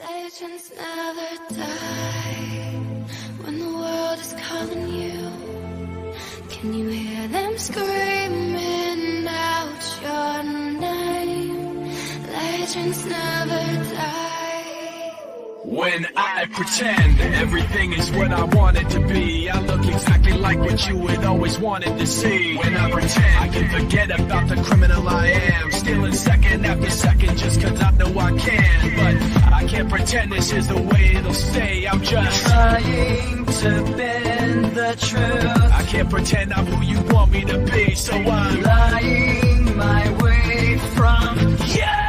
Legends never die when the world is calling you. Can you hear them screaming out your name? Legends never die. When I pretend everything is what I want it to be, I look exactly like what you had always wanted to see. When I pretend I can forget about the criminal I am, stealing second after second just cause I know I can. But I can't pretend this is the way it'll stay. I'm just trying to bend the truth. I can't pretend I'm who you want me to be, so I'm lying my way from yeah,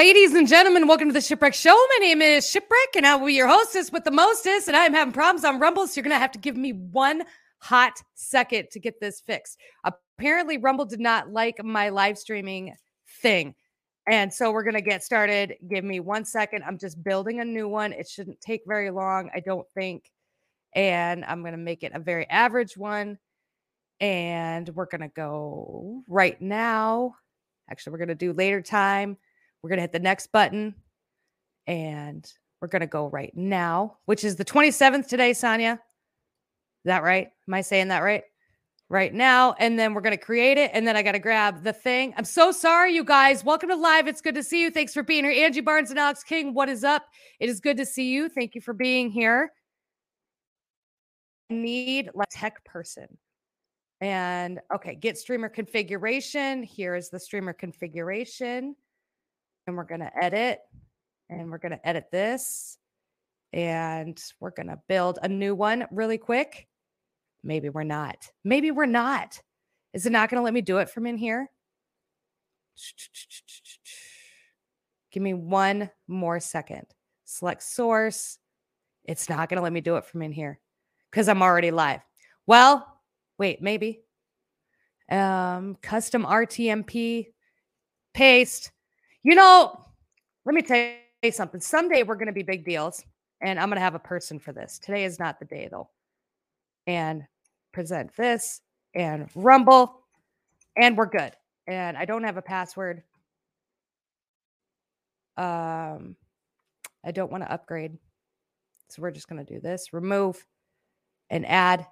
Ladies and gentlemen, welcome to the Shipwreck Show. My name is Shipwreck, and I will be your hostess with the mostest. And I'm having problems on Rumble, so you're going to have to give me one hot second to get this fixed. Apparently, Rumble did not like my live streaming thing. And so we're going to get started. Give me one second. I'm just building a new one. It shouldn't take very long, I don't think. And I'm going to make it a very average one. And we're going to go right now. Actually, we're going to do later time. We're going to hit the next button and we're going to go right now, which is the 27th today, Sonia. Is that right? Am I saying that right? Right now. And then we're going to create it. And then I got to grab the thing. I'm so sorry, you guys. Welcome to live. It's good to see you. Thanks for being here. Angie Barnes and Alex King, what is up? It is good to see you. Thank you for being here. I Need a tech person. And okay, get streamer configuration. Here is the streamer configuration and we're going to edit and we're going to edit this and we're going to build a new one really quick. Maybe we're not. Maybe we're not. Is it not going to let me do it from in here? Give me one more second. Select source. It's not going to let me do it from in here because I'm already live. Well, wait, maybe. Um, custom RTMP paste. You know, let me tell you something. Someday we're going to be big deals, and I'm going to have a person for this. Today is not the day, though. And present this and Rumble, and we're good. And I don't have a password. Um, I don't want to upgrade. So we're just going to do this remove and add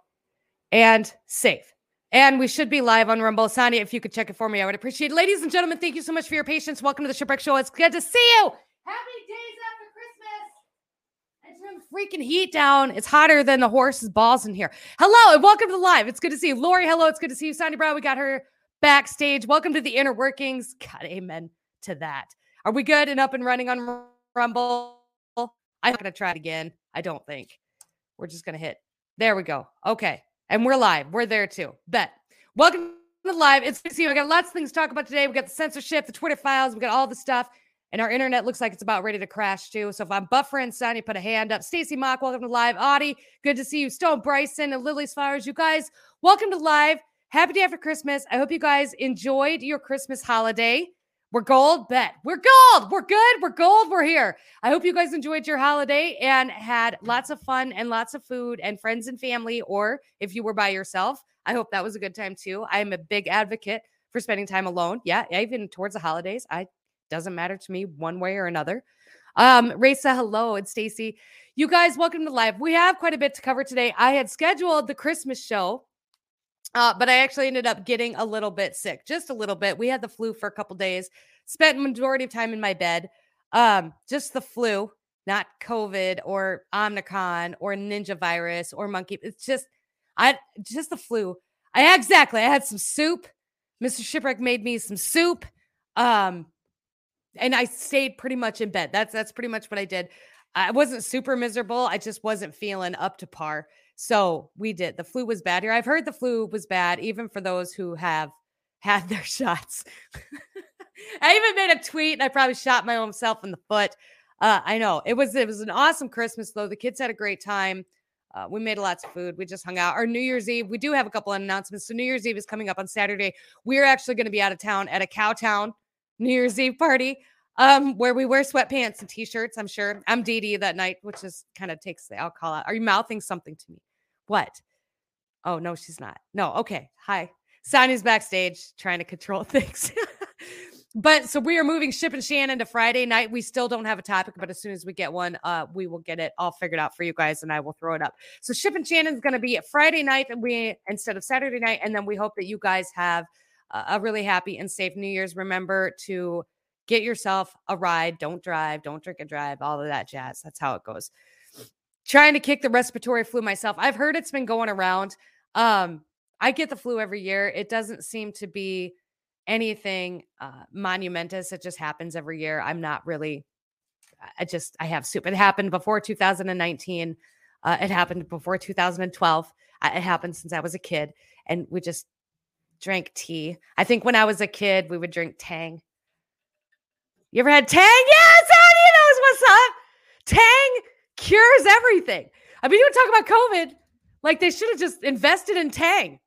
and save. And we should be live on Rumble. Sonia, if you could check it for me, I would appreciate it. Ladies and gentlemen, thank you so much for your patience. Welcome to the Shipwreck Show. It's good to see you. Happy days after Christmas. Turn the freaking heat down. It's hotter than the horse's balls in here. Hello and welcome to the live. It's good to see you. Lori, hello. It's good to see you. Sonia Brown, we got her backstage. Welcome to the inner workings. God, amen to that. Are we good and up and running on Rumble? I'm not going to try it again. I don't think. We're just going to hit. There we go. Okay. And we're live. We're there too. Bet. Welcome to live. It's good to see you. We got lots of things to talk about today. We got the censorship, the Twitter files, we got all the stuff. And our internet looks like it's about ready to crash too. So if I'm buffering, Sonia, put a hand up. Stacy Mock, welcome to live. Audie, good to see you. Stone Bryson and Lily's Flowers, you guys, welcome to live. Happy day after Christmas. I hope you guys enjoyed your Christmas holiday. We're gold, bet. We're gold. We're good. We're gold. We're here. I hope you guys enjoyed your holiday and had lots of fun and lots of food and friends and family. Or if you were by yourself, I hope that was a good time too. I am a big advocate for spending time alone. Yeah, even towards the holidays. I doesn't matter to me one way or another. Um, Raisa, hello, and Stacy. You guys, welcome to live. We have quite a bit to cover today. I had scheduled the Christmas show uh, but I actually ended up getting a little bit sick, just a little bit. We had the flu for a couple days. Spent majority of time in my bed. Um, just the flu, not COVID or Omicron or Ninja virus or monkey. It's just, I just the flu. I exactly. I had some soup. Mr. Shipwreck made me some soup. Um, and I stayed pretty much in bed. That's that's pretty much what I did. I wasn't super miserable. I just wasn't feeling up to par. So we did. The flu was bad here. I've heard the flu was bad, even for those who have had their shots. I even made a tweet and I probably shot my own self in the foot. Uh, I know it was it was an awesome Christmas though. The kids had a great time. Uh, we made lots of food. We just hung out. Our New Year's Eve, we do have a couple of announcements. So New Year's Eve is coming up on Saturday. We're actually going to be out of town at a Cowtown New Year's Eve party, um, where we wear sweatpants and t-shirts. I'm sure I'm Dee that night, which is kind of takes the alcohol out. Are you mouthing something to me? What? Oh no, she's not. No, okay. Hi. Sonya's backstage trying to control things. but so we are moving Ship and Shannon to Friday night. We still don't have a topic, but as soon as we get one, uh, we will get it all figured out for you guys, and I will throw it up. So Ship and Shannon's going to be at Friday night, and we instead of Saturday night, and then we hope that you guys have a really happy and safe New Year's. Remember to get yourself a ride. Don't drive. Don't drink and drive. All of that jazz. That's how it goes. Trying to kick the respiratory flu myself. I've heard it's been going around. Um, I get the flu every year. It doesn't seem to be anything uh, monumentous. It just happens every year. I'm not really, I just, I have soup. It happened before 2019. Uh, it happened before 2012. Uh, It happened since I was a kid. And we just drank tea. I think when I was a kid, we would drink Tang. You ever had Tang? Yes, Sonya knows what's up. Tang cures everything. I mean, you talk about COVID, like they should have just invested in Tang.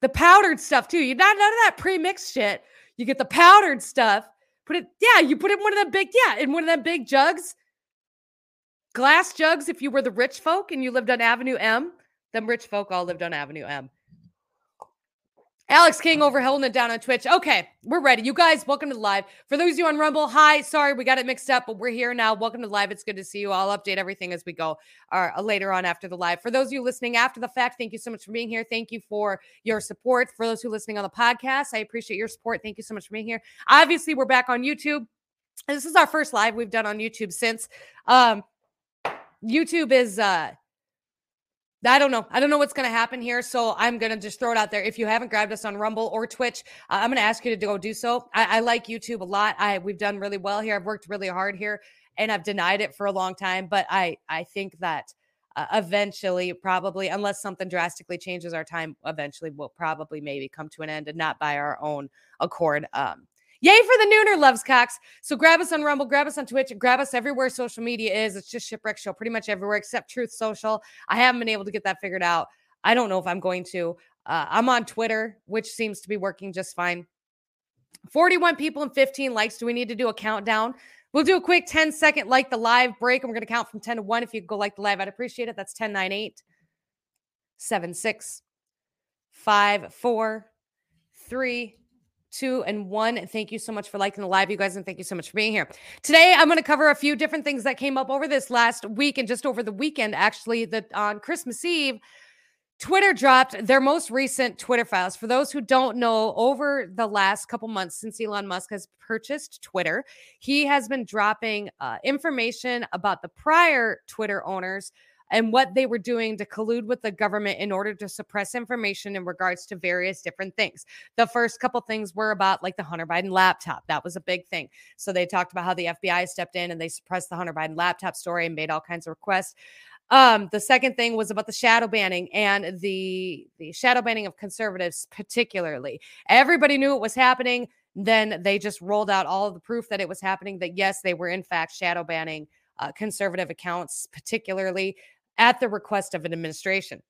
The powdered stuff too. You not none of that pre-mixed shit. You get the powdered stuff. Put it, yeah, you put it in one of the big, yeah, in one of them big jugs. Glass jugs, if you were the rich folk and you lived on Avenue M, them rich folk all lived on Avenue M. Alex King over holding it down on Twitch. Okay, we're ready. You guys, welcome to the live. For those of you on Rumble, hi. Sorry, we got it mixed up, but we're here now. Welcome to the live. It's good to see you. I'll update everything as we go uh, later on after the live. For those of you listening after the fact, thank you so much for being here. Thank you for your support. For those who are listening on the podcast, I appreciate your support. Thank you so much for being here. Obviously, we're back on YouTube. This is our first live we've done on YouTube since. Um, YouTube is uh I don't know. I don't know what's going to happen here. So I'm going to just throw it out there. If you haven't grabbed us on Rumble or Twitch, uh, I'm going to ask you to go do so. I, I like YouTube a lot. I we've done really well here. I've worked really hard here, and I've denied it for a long time. But I I think that uh, eventually, probably, unless something drastically changes our time, eventually will probably maybe come to an end, and not by our own accord. Um, Yay for the Nooner loves Cox. So grab us on Rumble, grab us on Twitch, grab us everywhere social media is. It's just Shipwreck Show pretty much everywhere except Truth Social. I haven't been able to get that figured out. I don't know if I'm going to. Uh, I'm on Twitter, which seems to be working just fine. 41 people and 15 likes. Do we need to do a countdown? We'll do a quick 10 second like the live break, we're going to count from 10 to 1. If you go like the live, I'd appreciate it. That's 10, 9, 8, 7, 6, 5, 4, 3, two, and one. Thank you so much for liking the live, you guys, and thank you so much for being here. Today, I'm going to cover a few different things that came up over this last week and just over the weekend. Actually, that on Christmas Eve, Twitter dropped their most recent Twitter files. For those who don't know, over the last couple months since Elon Musk has purchased Twitter, he has been dropping uh, information about the prior Twitter owners and what they were doing to collude with the government in order to suppress information in regards to various different things. The first couple things were about like the Hunter Biden laptop. That was a big thing. So they talked about how the FBI stepped in and they suppressed the Hunter Biden laptop story and made all kinds of requests. Um, the second thing was about the shadow banning and the the shadow banning of conservatives, particularly. Everybody knew it was happening. Then they just rolled out all of the proof that it was happening. That yes, they were in fact shadow banning uh, conservative accounts, particularly at the request of an administration.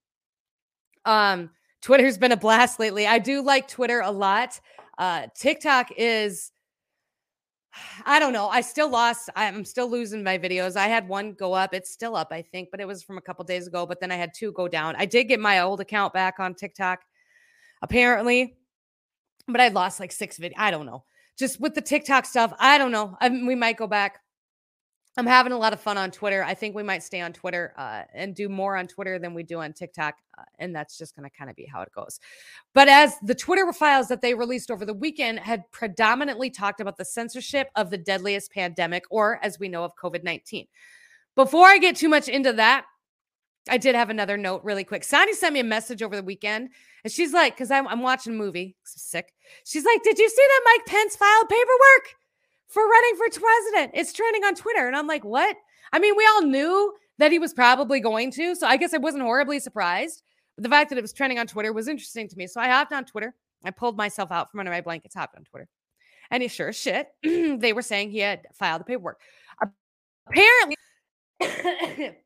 Um, Twitter's been a blast lately. I do like Twitter a lot. Uh, TikTok is, I don't know. I still lost. I'm still losing my videos. I had one go up. It's still up, I think, but it was from a couple days ago. But then I had two go down. I did get my old account back on TikTok, apparently, but I lost like six videos. I don't know. Just with the TikTok stuff, I don't know. I we might go back. I'm having a lot of fun on Twitter. I think we might stay on Twitter uh, and do more on Twitter than we do on TikTok. Uh, and that's just going to kind of be how it goes. But as the Twitter files that they released over the weekend had predominantly talked about the censorship of the deadliest pandemic, or as we know of COVID 19. Before I get too much into that, I did have another note really quick. Sonya sent me a message over the weekend, and she's like, because I'm, I'm watching a movie, sick. She's like, Did you see that Mike Pence filed paperwork? For running for president. It's trending on Twitter. And I'm like, what? I mean, we all knew that he was probably going to. So I guess I wasn't horribly surprised. But the fact that it was trending on Twitter was interesting to me. So I hopped on Twitter. I pulled myself out from under my blankets, hopped on Twitter. And he sure as shit, they were saying he had filed the paperwork. apparently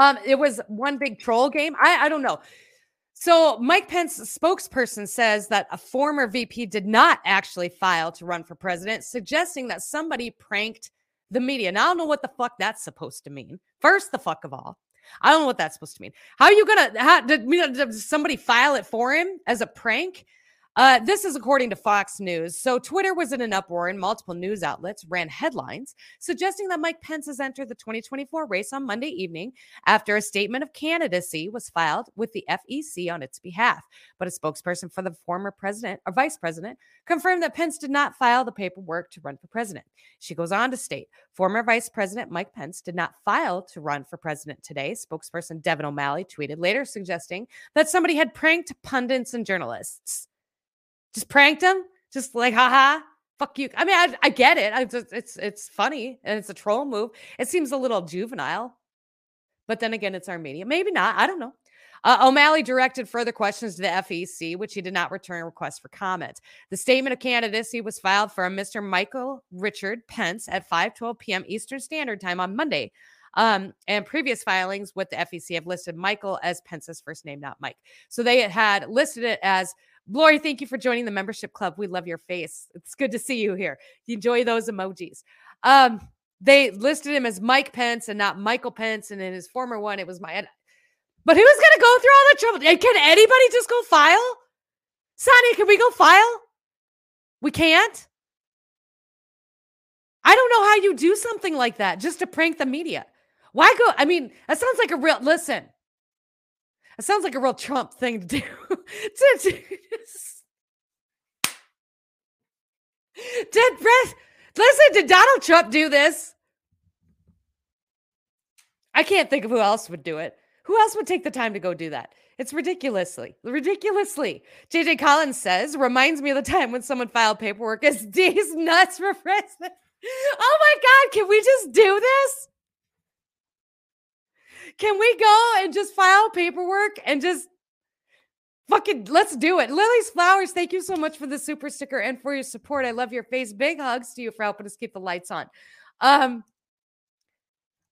um it was one big troll game i i don't know so mike pence's spokesperson says that a former vp did not actually file to run for president suggesting that somebody pranked the media. Now i don't know what the fuck that's supposed to mean. First the fuck of all i don't know what that's supposed to mean. How are you gonna how did, you know, did somebody file it for him as a prank uh, this is according to Fox News. So, Twitter was in an uproar, and multiple news outlets ran headlines suggesting that Mike Pence has entered the 2024 race on Monday evening after a statement of candidacy was filed with the FEC on its behalf. But a spokesperson for the former president or vice president confirmed that Pence did not file the paperwork to run for president. She goes on to state former Vice President Mike Pence did not file to run for president today. Spokesperson Devin O'Malley tweeted later suggesting that somebody had pranked pundits and journalists. Just pranked him, just like, haha, fuck you. I mean, I, I get it. I just, it's it's funny and it's a troll move. It seems a little juvenile, but then again, it's Armenia. Maybe not. I don't know. Uh, O'Malley directed further questions to the FEC, which he did not return a request for comment. The statement of candidacy was filed for a Mr. Michael Richard Pence at 5:12 p.m. Eastern Standard Time on Monday. Um, and previous filings with the FEC have listed Michael as Pence's first name, not Mike. So they had listed it as Lori, thank you for joining the membership club. We love your face. It's good to see you here. Enjoy those emojis. Um, they listed him as Mike Pence and not Michael Pence. And in his former one, it was my. But who's going to go through all the trouble? Can anybody just go file? Sonia, can we go file? We can't. I don't know how you do something like that just to prank the media. Why go? I mean, that sounds like a real. Listen, it sounds like a real Trump thing to do. to, to. Did listen? Did Donald Trump do this? I can't think of who else would do it. Who else would take the time to go do that? It's ridiculously, ridiculously. JJ Collins says, reminds me of the time when someone filed paperwork as D's nuts for president. Oh my God, can we just do this? Can we go and just file paperwork and just fucking let's do it. Lily's Flowers, thank you so much for the super sticker and for your support. I love your face. Big hugs to you for helping us keep the lights on. Um,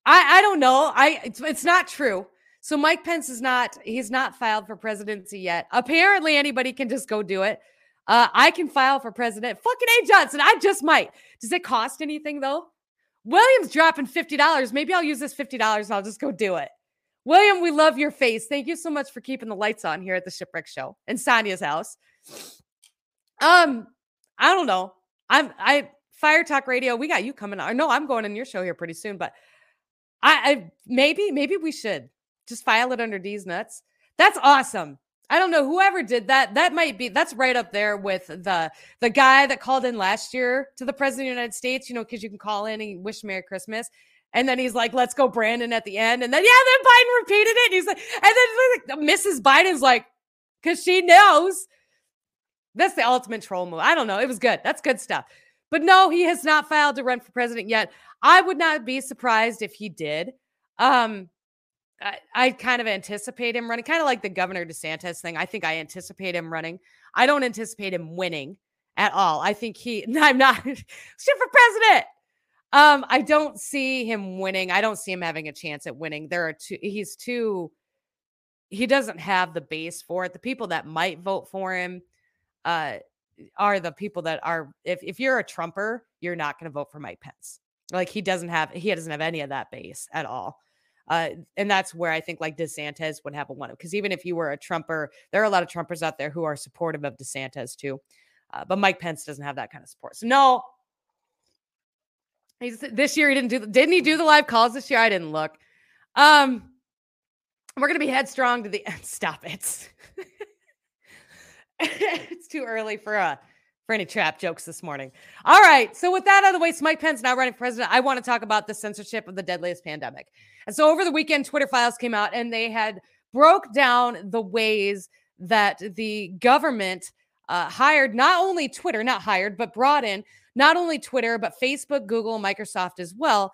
I I don't know. I it's, it's not true. So Mike Pence is not he's not filed for presidency yet. Apparently anybody can just go do it. Uh, I can file for president. Fucking A. Johnson. I just might. Does it cost anything though? William's dropping $50. Maybe I'll use this $50 and I'll just go do it. William, we love your face. Thank you so much for keeping the lights on here at the Shipwreck Show in Sonia's house. Um, I don't know. I'm I Fire Talk Radio. We got you coming on. No, I'm going on your show here pretty soon, but I, I maybe maybe we should just file it under D's nuts. That's awesome. I don't know whoever did that. That might be that's right up there with the the guy that called in last year to the president of the United States. You know, because you can call in and wish Merry Christmas. And then he's like, let's go, Brandon, at the end. And then, yeah, then Biden repeated it. And he's like, and then Mrs. Biden's like, because she knows. That's the ultimate troll move. I don't know. It was good. That's good stuff. But no, he has not filed to run for president yet. I would not be surprised if he did. Um, I, I kind of anticipate him running, kind of like the Governor DeSantis thing. I think I anticipate him running. I don't anticipate him winning at all. I think he, I'm not shit for president. Um, I don't see him winning. I don't see him having a chance at winning. There are two, he's too, he doesn't have the base for it. The people that might vote for him uh, are the people that are, if, if you're a Trumper, you're not going to vote for Mike Pence. Like he doesn't have, he doesn't have any of that base at all. Uh, and that's where I think like DeSantis would have a one because even if you were a Trumper, there are a lot of Trumpers out there who are supportive of DeSantis too. Uh, but Mike Pence doesn't have that kind of support. So no, He's this year he didn't do didn't he do the live calls this year? I didn't look. Um we're gonna be headstrong to the end. Stop it. it's too early for uh for any trap jokes this morning. All right. So with that out of the way, Mike Pence now running for president. I want to talk about the censorship of the deadliest pandemic. And so over the weekend, Twitter files came out and they had broke down the ways that the government uh, hired not only Twitter, not hired, but brought in not only Twitter, but Facebook, Google, Microsoft as well,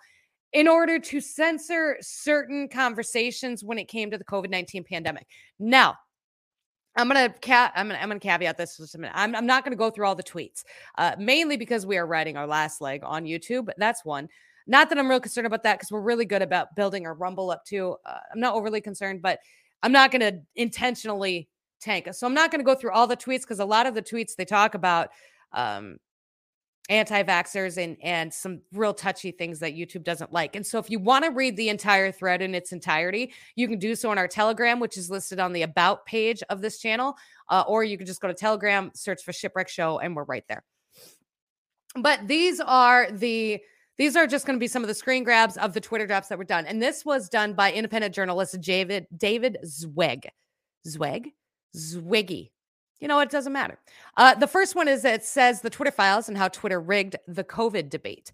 in order to censor certain conversations when it came to the COVID 19 pandemic. Now, I'm gonna ca- I'm gonna I'm gonna caveat this just a minute. I'm, I'm not gonna go through all the tweets, uh, mainly because we are writing our last leg on YouTube. That's one. Not that I'm real concerned about that because we're really good about building our Rumble up too. Uh, I'm not overly concerned, but I'm not to intentionally tank. So I'm not going to go through all the tweets because a lot of the tweets they talk about um, anti-vaxxers and and some real touchy things that YouTube doesn't like. And so if you want to read the entire thread in its entirety, you can do so on our Telegram, which is listed on the about page of this channel, uh, or you can just go to Telegram, search for Shipwreck Show, and we're right there. But these are the these are just going to be some of the screen grabs of the Twitter drops that were done. And this was done by independent journalist David David Zweg. Zweg? Zwiggy. You know, it doesn't matter. Uh, the first one is it says the Twitter files and how Twitter rigged the COVID debate.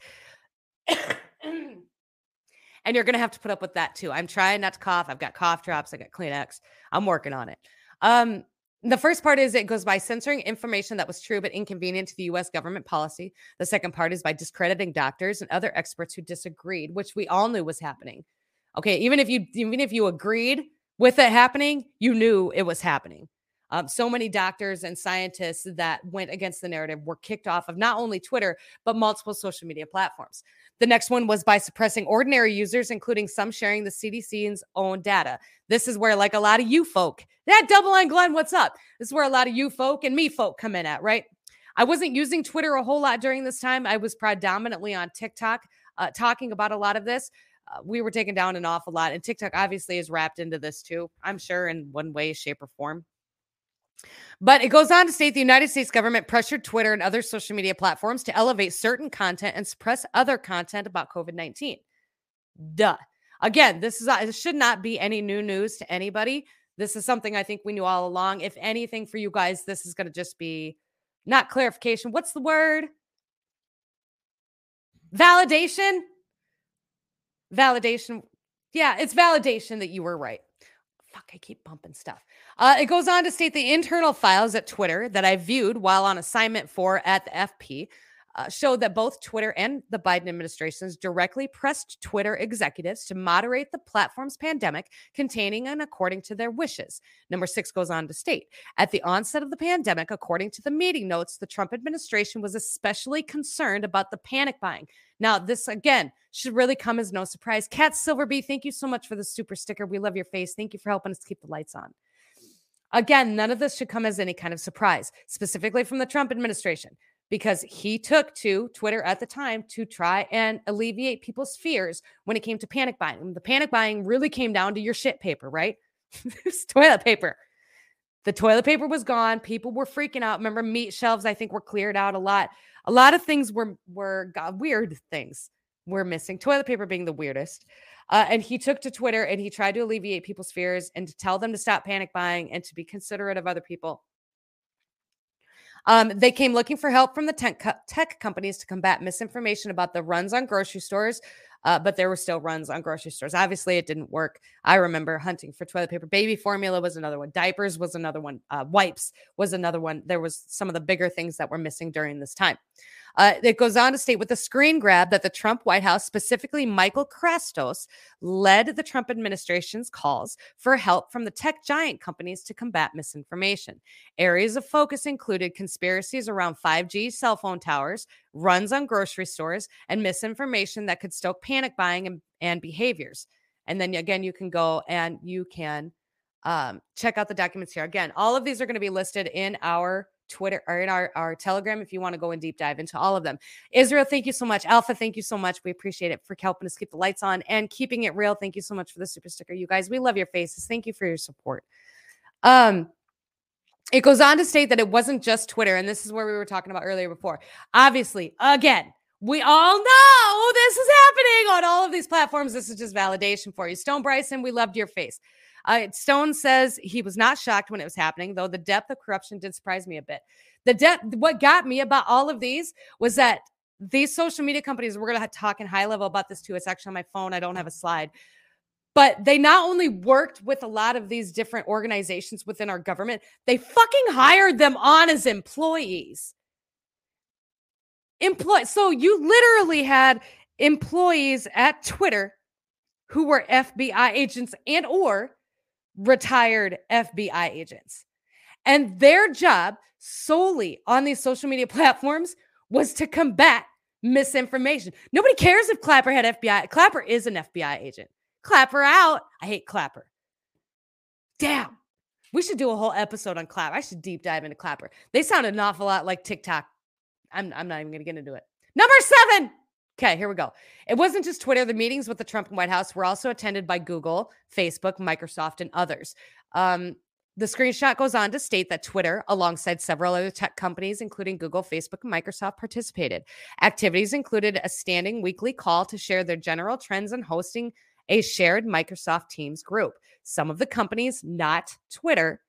and you're going to have to put up with that too. I'm trying not to cough. I've got cough drops. I got Kleenex. I'm working on it. Um, the first part is it goes by censoring information that was true but inconvenient to the US government policy. The second part is by discrediting doctors and other experts who disagreed, which we all knew was happening. Okay, even if you even if you agreed with it happening, you knew it was happening. Um, so many doctors and scientists that went against the narrative were kicked off of not only Twitter, but multiple social media platforms. The next one was by suppressing ordinary users, including some sharing the CDC's own data. This is where, like a lot of you folk, that double line Glenn, what's up? This is where a lot of you folk and me folk come in at, right? I wasn't using Twitter a whole lot during this time. I was predominantly on TikTok uh, talking about a lot of this. We were taken down and off a lot. And TikTok obviously is wrapped into this too, I'm sure, in one way, shape, or form. But it goes on to state the United States government pressured Twitter and other social media platforms to elevate certain content and suppress other content about COVID 19. Duh. Again, this is uh, this should not be any new news to anybody. This is something I think we knew all along. If anything, for you guys, this is going to just be not clarification. What's the word? Validation. Validation. Yeah, it's validation that you were right. Fuck, I keep bumping stuff. Uh, it goes on to state the internal files at Twitter that I viewed while on assignment for at the FP uh, showed that both Twitter and the Biden administrations directly pressed Twitter executives to moderate the platform's pandemic, containing and according to their wishes. Number six goes on to state at the onset of the pandemic, according to the meeting notes, the Trump administration was especially concerned about the panic buying. Now, this again should really come as no surprise. Cat Silverby, thank you so much for the super sticker. We love your face. Thank you for helping us keep the lights on. Again, none of this should come as any kind of surprise, specifically from the Trump administration, because he took to Twitter at the time to try and alleviate people's fears when it came to panic buying. The panic buying really came down to your shit paper, right? toilet paper. The toilet paper was gone. People were freaking out. Remember, meat shelves, I think, were cleared out a lot. A lot of things were were got weird things were missing. Toilet paper being the weirdest. Uh, and he took to Twitter and he tried to alleviate people's fears and to tell them to stop panic buying and to be considerate of other people. Um, they came looking for help from the tech, co- tech companies to combat misinformation about the runs on grocery stores, uh, but there were still runs on grocery stores. Obviously, it didn't work. I remember hunting for toilet paper. Baby formula was another one. Diapers was another one. Uh, wipes was another one. There was some of the bigger things that were missing during this time. Uh, it goes on to state with a screen grab that the Trump White House, specifically Michael Kratsios, led the Trump administration's calls for help from the tech giant companies to combat misinformation. Areas of focus included conspiracies around 5G cell phone towers, runs on grocery stores, and misinformation that could stoke panic buying and, and behaviors. And then again, you can go and you can um, check out the documents here. Again, all of these are going to be listed in our Twitter or in our, our Telegram if you want to go and deep dive into all of them. Israel, thank you so much. Alpha, thank you so much. We appreciate it for helping us keep the lights on and keeping it real. Thank you so much for the super sticker. You guys, we love your faces. Thank you for your support. Um, it goes on to state that it wasn't just Twitter, and this is where we were talking about earlier before. Obviously, again, we all know this is happening on all of these platforms. This is just validation for you. Stone Bryson, we loved your face. Uh, Stone says he was not shocked when it was happening, though the depth of corruption did surprise me a bit. The depth, what got me about all of these was that these social media companies, we're going to talk in high level about this too. It's actually on my phone. I don't have a slide. But they not only worked with a lot of these different organizations within our government, they fucking hired them on as employees. Employ so you literally had employees at Twitter who were FBI agents and or retired FBI agents. And their job solely on these social media platforms was to combat misinformation. Nobody cares if Clapper had FBI. Clapper is an FBI agent. Clapper out. I hate Clapper. Damn. We should do a whole episode on Clapper. I should deep dive into Clapper. They sound an awful lot like TikTok. I'm, I'm not even going to get into it. Number seven. Okay, here we go. It wasn't just Twitter. The meetings with the Trump and White House were also attended by Google, Facebook, Microsoft, and others. Um, the screenshot goes on to state that Twitter, alongside several other tech companies, including Google, Facebook, and Microsoft, participated. Activities included a standing weekly call to share their general trends and hosting a shared Microsoft Teams group. Some of the companies, not Twitter,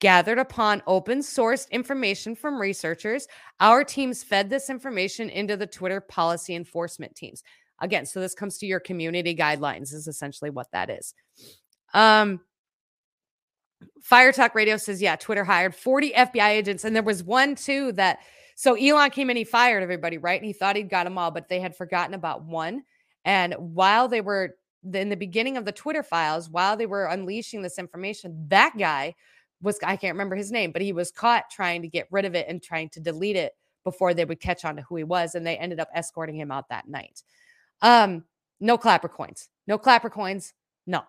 gathered upon open sourced information from researchers. Our teams fed this information into the Twitter policy enforcement teams. Again, so this comes to your community guidelines, is essentially what that is. Um, Fire Talk Radio says, yeah, Twitter hired 40 FBI agents. And there was one too that, so Elon came in, he fired everybody, right? And he thought he'd got them all, but they had forgotten about one. And while they were in the beginning of the Twitter files, while they were unleashing this information, that guy was, I can't remember his name, but he was caught trying to get rid of it and trying to delete it before they would catch on to who he was. And they ended up escorting him out that night. Um, no clapper coins. No clapper coins. No.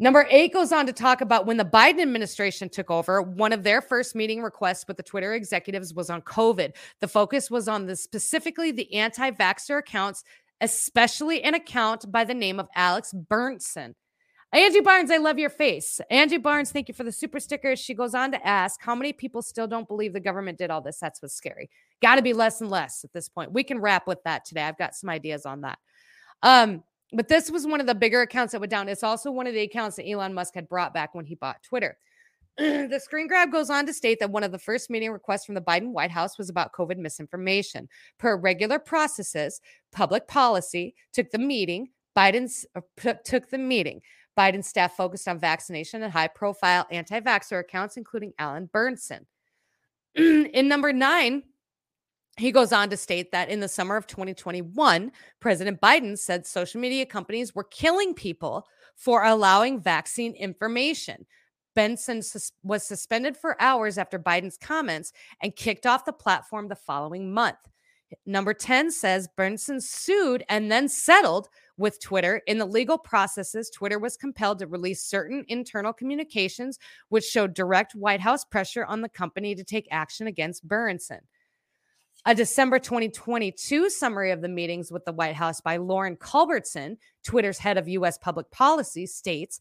Number eight goes on to talk about when the Biden administration took over, one of their first meeting requests with the Twitter executives was on COVID. The focus was on the specifically the anti vaxxer accounts, especially an account by the name of Alex Berenson. Angie Barnes, I love your face. Angie Barnes, thank you for the super stickers. She goes on to ask how many people still don't believe the government did all this. That's what's scary. Got to be less and less at this point. We can wrap with that today. I've got some ideas on that. Um, but this was one of the bigger accounts that went down. It's also one of the accounts that Elon Musk had brought back when he bought Twitter. the screen grab goes on to state that one of the first meeting requests from the Biden White House was about COVID misinformation. Per regular processes, public policy took the meeting. Biden's uh, took the meeting. Biden staff focused on vaccination and high profile anti vaxxer accounts, including Alan Berenson. in number nine, he goes on to state that in the summer of 2021, President Biden said social media companies were killing people for allowing vaccine information. Benson sus- was suspended for hours after Biden's comments and kicked off the platform the following month. Number 10 says Berenson sued and then settled with Twitter. In the legal processes, Twitter was compelled to release certain internal communications, which showed direct White House pressure on the company to take action against Berenson. A December 2022 summary of the meetings with the White House by Lauren Culbertson, Twitter's head of U.S. public policy, states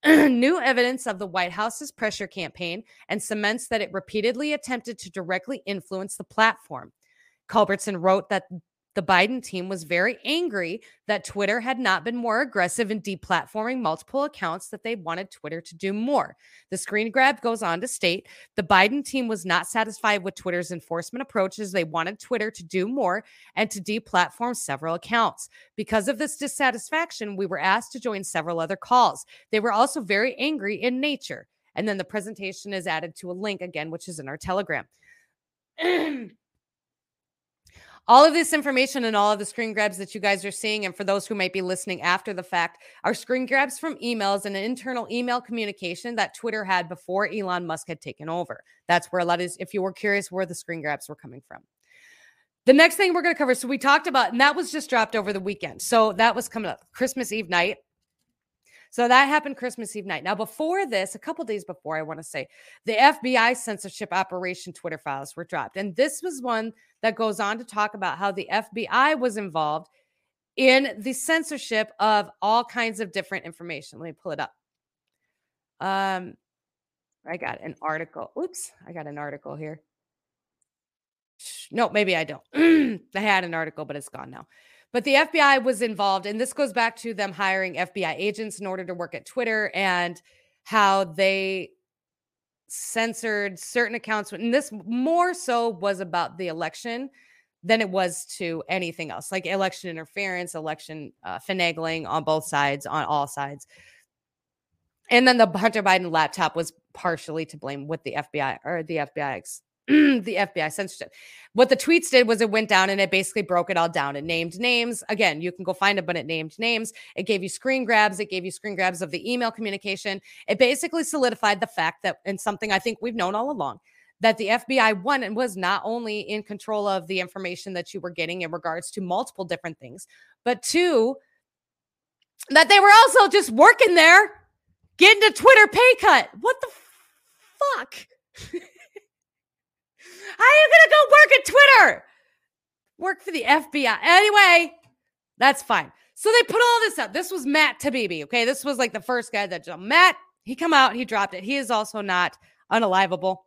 new evidence of the White House's pressure campaign and cements that it repeatedly attempted to directly influence the platform. Culbertson wrote that the Biden team was very angry that Twitter had not been more aggressive in deplatforming multiple accounts that they wanted Twitter to do more. The screen grab goes on to state the Biden team was not satisfied with Twitter's enforcement approaches. They wanted Twitter to do more and to deplatform several accounts. Because of this dissatisfaction, we were asked to join several other calls. They were also very angry in nature. And then the presentation is added to a link again, which is in our Telegram. all of this information and all of the screen grabs that you guys are seeing, and for those who might be listening after the fact, are screen grabs from emails and an internal email communication that Twitter had before Elon Musk had taken over. That's where a lot is, if you were curious where the screen grabs were coming from. The next thing we're going to cover, so we talked about, and that was just dropped over the weekend. So that was coming up Christmas Eve night. So that happened Christmas Eve night. Now, before this, a couple days before, I want to say the FBI censorship operation Twitter files were dropped. And this was one that goes on to talk about how the FBI was involved in the censorship of all kinds of different information. Let me pull it up. Um, I got an article. Oops, I got an article here. No, maybe I don't. I had an article, but it's gone now. But the FBI was involved, and this goes back to them hiring FBI agents in order to work at Twitter and how they censored certain accounts. And this more so was about the election than it was to anything else, like election interference, election uh, finagling on both sides, on all sides. And then the Hunter Biden laptop was partially to blame with the FBI or the FBI's the FBI censorship. What the tweets did was it went down and it basically broke it all down. It named names. Again, you can go find it, but it named names. It gave you screen grabs. It gave you screen grabs of the email communication. It basically solidified the fact that, and something I think we've known all along, that the FBI one and was not only in control of the information that you were getting in regards to multiple different things, but two, that they were also just working there getting a Twitter pay cut. What the fuck? How are you gonna go work at Twitter? Work for the FBI. Anyway, that's fine. So they put all this up. This was Matt Taibbi. Okay. This was like the first guy that jumped. Matt, he come out, he dropped it. He is also not unalivable.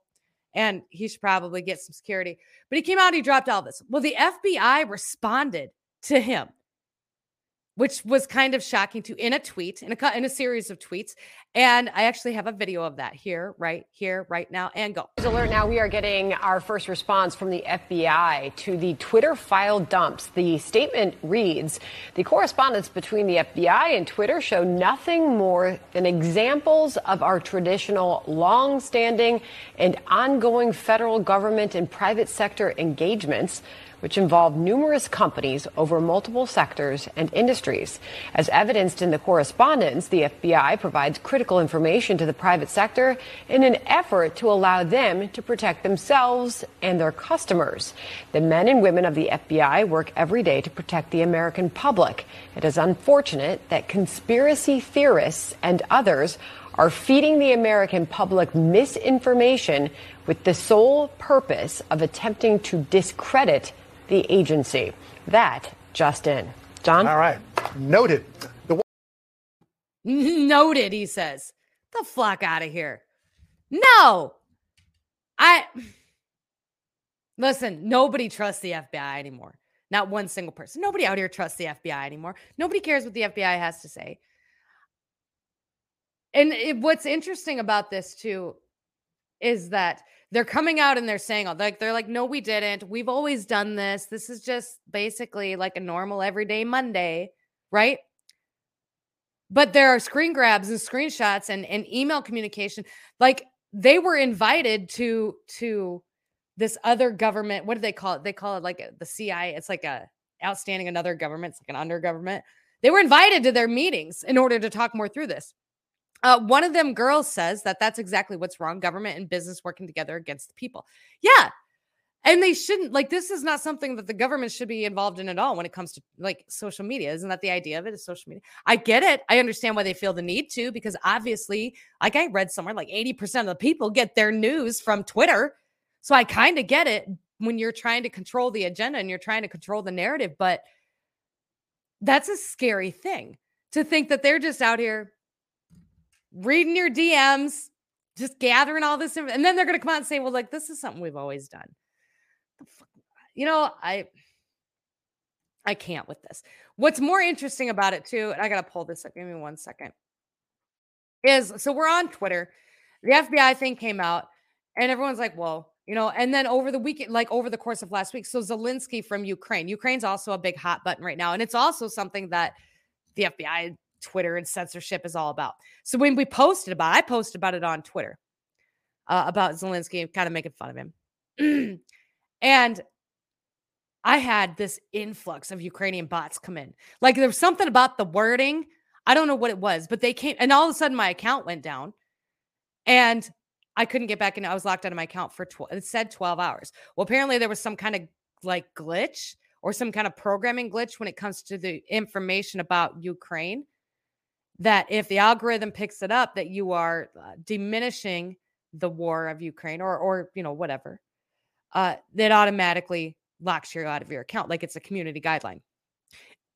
And he should probably get some security. But he came out, he dropped all this. Well, the FBI responded to him which was kind of shocking to in a tweet in a in a series of tweets and i actually have a video of that here right here right now and go. Alert now we are getting our first response from the fbi to the twitter file dumps. The statement reads the correspondence between the fbi and twitter show nothing more than examples of our traditional long-standing and ongoing federal government and private sector engagements which involve numerous companies over multiple sectors and industries. As evidenced in the correspondence, the FBI provides critical information to the private sector in an effort to allow them to protect themselves and their customers. The men and women of the FBI work every day to protect the American public. It is unfortunate that conspiracy theorists and others are feeding the American public misinformation with the sole purpose of attempting to discredit the agency. That just in. John? All right. Noted. The- Noted, he says. The fuck out of here. No. I listen, nobody trusts the FBI anymore. Not one single person. Nobody out here trusts the FBI anymore. Nobody cares what the FBI has to say. And it, what's interesting about this too is that they're coming out and they're saying all like they're like no we didn't. We've always done this. This is just basically like a normal everyday monday right? But there are screen grabs and screenshots and, and email communication. Like they were invited to to this other government what do they call it? They call it like the ci it's like a outstanding another government it's like an under government. They were invited to their meetings in order to talk more through this uh, one of them girls says that that's exactly what's wrong government and business working together against the people. Yeah. And they shouldn't, like, this is not something that the government should be involved in at all when it comes to like social media. Isn't that the idea of it? Is social media? I get it. I understand why they feel the need to, because obviously, like I read somewhere, like 80% of the people get their news from Twitter. So I kind of get it when you're trying to control the agenda and you're trying to control the narrative. But that's a scary thing to think that they're just out here reading your DMs, just gathering all this, and then they're going to come out and say, "Well, like this is something we've always done." You know, I I can't with this. What's more interesting about it too, and I got to pull this up. Give me one second. Is so we're on Twitter. The FBI thing came out, and everyone's like, "Well." You know, and then over the weekend, like over the course of last week, so Zelensky from Ukraine. Ukraine's also a big hot button right now. And it's also something that the FBI Twitter and censorship is all about. So when we posted about, I posted about it on Twitter uh, about Zelensky, kind of making fun of him, and I had this influx of Ukrainian bots come in. Like there was something about the wording. I don't know what it was, but they came, and all of a sudden my account went down, and I couldn't get back in. I was locked out of my account for 12. It said 12 hours. Well, apparently there was some kind of like glitch or some kind of programming glitch when it comes to the information about Ukraine that if the algorithm picks it up that you are uh, diminishing the war of Ukraine or or you know whatever, uh, that automatically locks you out of your account, like it's a community guideline.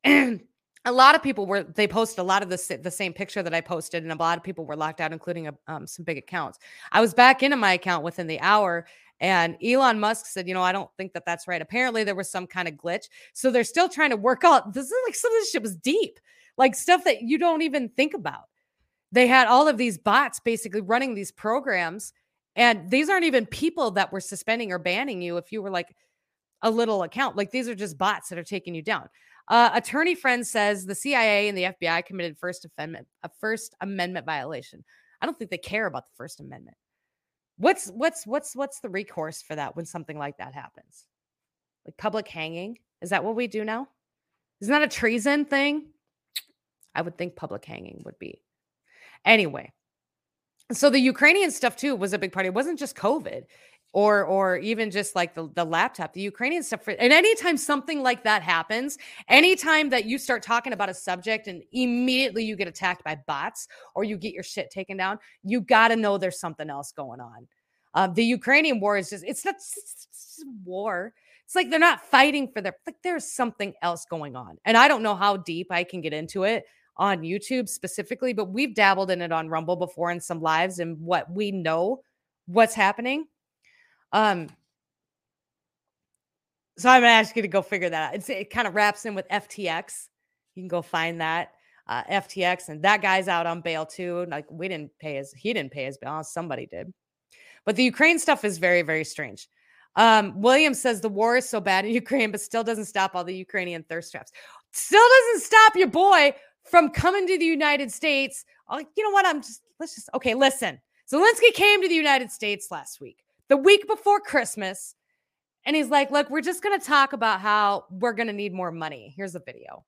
And a lot of people were they posted a lot of the the same picture that I posted, and a lot of people were locked out, including a, um, some big accounts. I was back into my account within the hour, and Elon Musk said, you know, I don't think that that's right. Apparently, there was some kind of glitch, so they're still trying to work out. This is like some of this shit was deep like stuff that you don't even think about. They had all of these bots basically running these programs. And these aren't even people that were suspending or banning you if you were like a little account. Like these are just bots that are taking you down. Uh, attorney friend says the CIA and the FBI committed First Amendment a First Amendment violation. I don't think they care about the First Amendment. What's what's what's what's the recourse for that when something like that happens? Like public hanging? Is that what we do now? Isn't that a treason thing? I would think public hanging would be. Anyway, so the Ukrainian stuff too was a big part. It wasn't just COVID. or or even just like the, the laptop the ukrainian stuff for, and anytime something like that happens anytime that you start talking about a subject and immediately you get attacked by bots or you get your shit taken down you got to know there's something else going on um, the ukrainian war is just it's not it's, it's war it's like they're not fighting for their like there's something else going on and i don't know how deep i can get into it on youtube specifically but we've dabbled in it on rumble before in some lives and what we know what's happening um, so I'm gonna ask you to go figure that out. It's, it kind of wraps in with FTX. You can go find that uh, FTX, and that guy's out on bail too. Like we didn't pay his, he didn't pay his bail. Somebody did. But the Ukraine stuff is very, very strange. Um, William says the war is so bad in Ukraine, but still doesn't stop all the Ukrainian thirst traps. Still doesn't stop your boy from coming to the United States. Oh, you know what? I'm just let's just okay. Listen, Zelensky came to the United States last week the week before Christmas. And he's like, Look, we're just going to talk about how we're going to need more money. Here's a video.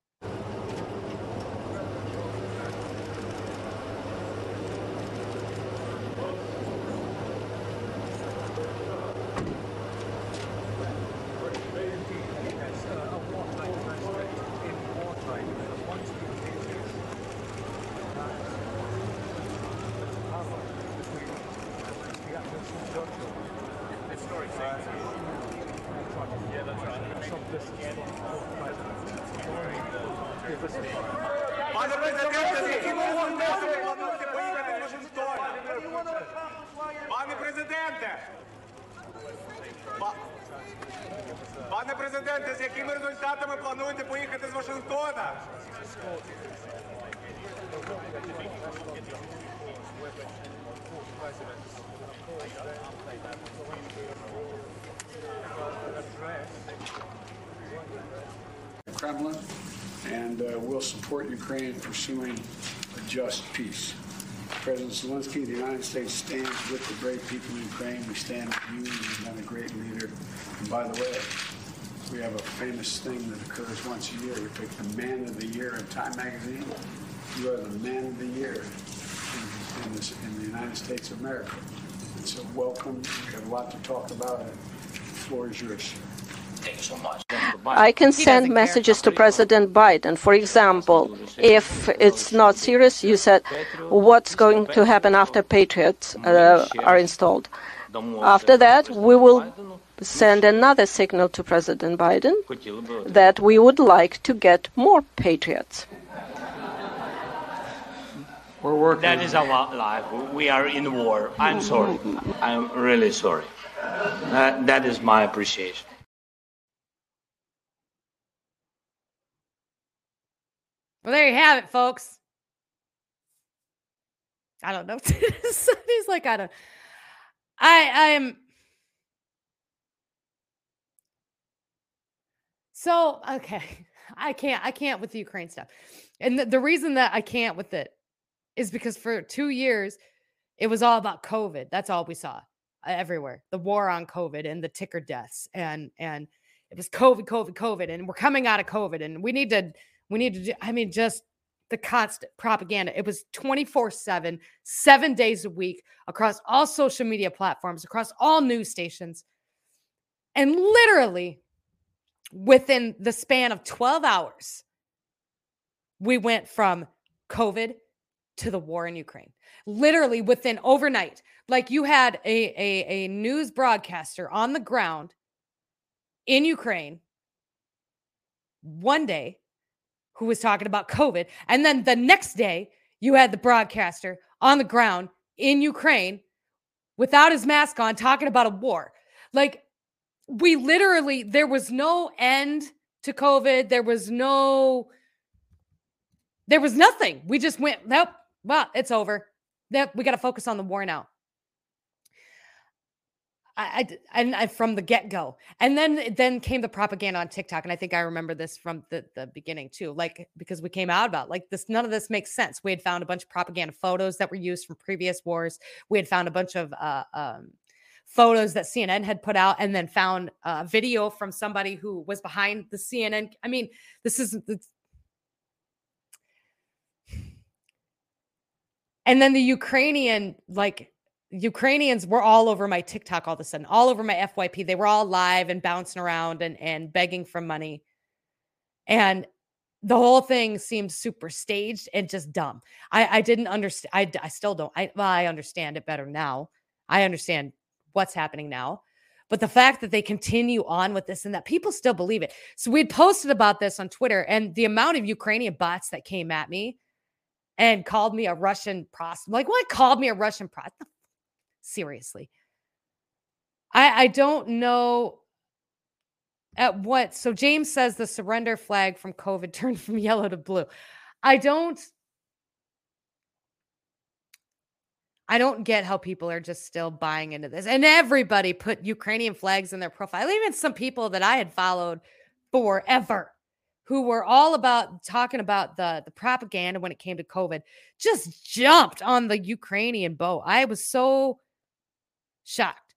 Pursuing a just peace. President Zelensky, the United States stands with the brave people of Ukraine. We stand with you. You've been a great leader. And by the way, we have a famous thing that occurs once a year. We pick the Man of the Year in Time Magazine. You are the Man of the Year in, in, this, in the United States of America. And so welcome. We have a lot to talk about. The floor is yours. I can send messages to President Biden. For example, if it's not serious, you said, what's going to happen after Patriots uh, are installed? After that, we will send another signal to President Biden that we would like to get more Patriots. We're working. That is our life. We are in war. I'm sorry. I'm really sorry. Uh, that is my appreciation. Well, there you have it, folks. I don't know. He's like, I don't. I I'm. So okay, I can't. I can't with the Ukraine stuff, and the, the reason that I can't with it is because for two years it was all about COVID. That's all we saw uh, everywhere. The war on COVID and the ticker deaths, and and it was COVID, COVID, COVID, and we're coming out of COVID, and we need to we need to do, I mean, just the constant propaganda. It was 24 7, seven days a week across all social media platforms, across all news stations. And literally within the span of 12 hours, we went from COVID to the war in Ukraine. Literally within overnight. Like you had a, a, a news broadcaster on the ground in Ukraine one day who was talking about COVID. And then the next day, you had the broadcaster on the ground in Ukraine without his mask on talking about a war. Like, we literally, there was no end to COVID. There was no, there was nothing. We just went, nope, well, it's over. That we got to focus on the war now. I, I and I, from the get go, and then then came the propaganda on TikTok, and I think I remember this from the the beginning too, like because we came out about like this. None of this makes sense. We had found a bunch of propaganda photos that were used from previous wars. We had found a bunch of uh, um, photos that CNN had put out, and then found a video from somebody who was behind the CNN. I mean, this is and then the Ukrainian like Ukrainians were all over my TikTok all of a sudden, all over my FYP. They were all live and bouncing around and, and begging for money. And the whole thing seemed super staged and just dumb. I, I didn't understand. I, I still don't. I, well, I understand it better now. I understand what's happening now. But the fact that they continue on with this and that people still believe it. So we'd posted about this on Twitter, and the amount of Ukrainian bots that came at me and called me a Russian prostitute. Like, what called me a Russian prostitute? Seriously. I, I don't know at what. So James says the surrender flag from COVID turned from yellow to blue. I don't. I don't get how people are just still buying into this. And everybody put Ukrainian flags in their profile. Even some people that I had followed forever who were all about talking about the the propaganda when it came to COVID just jumped on the Ukrainian boat. I was so shocked.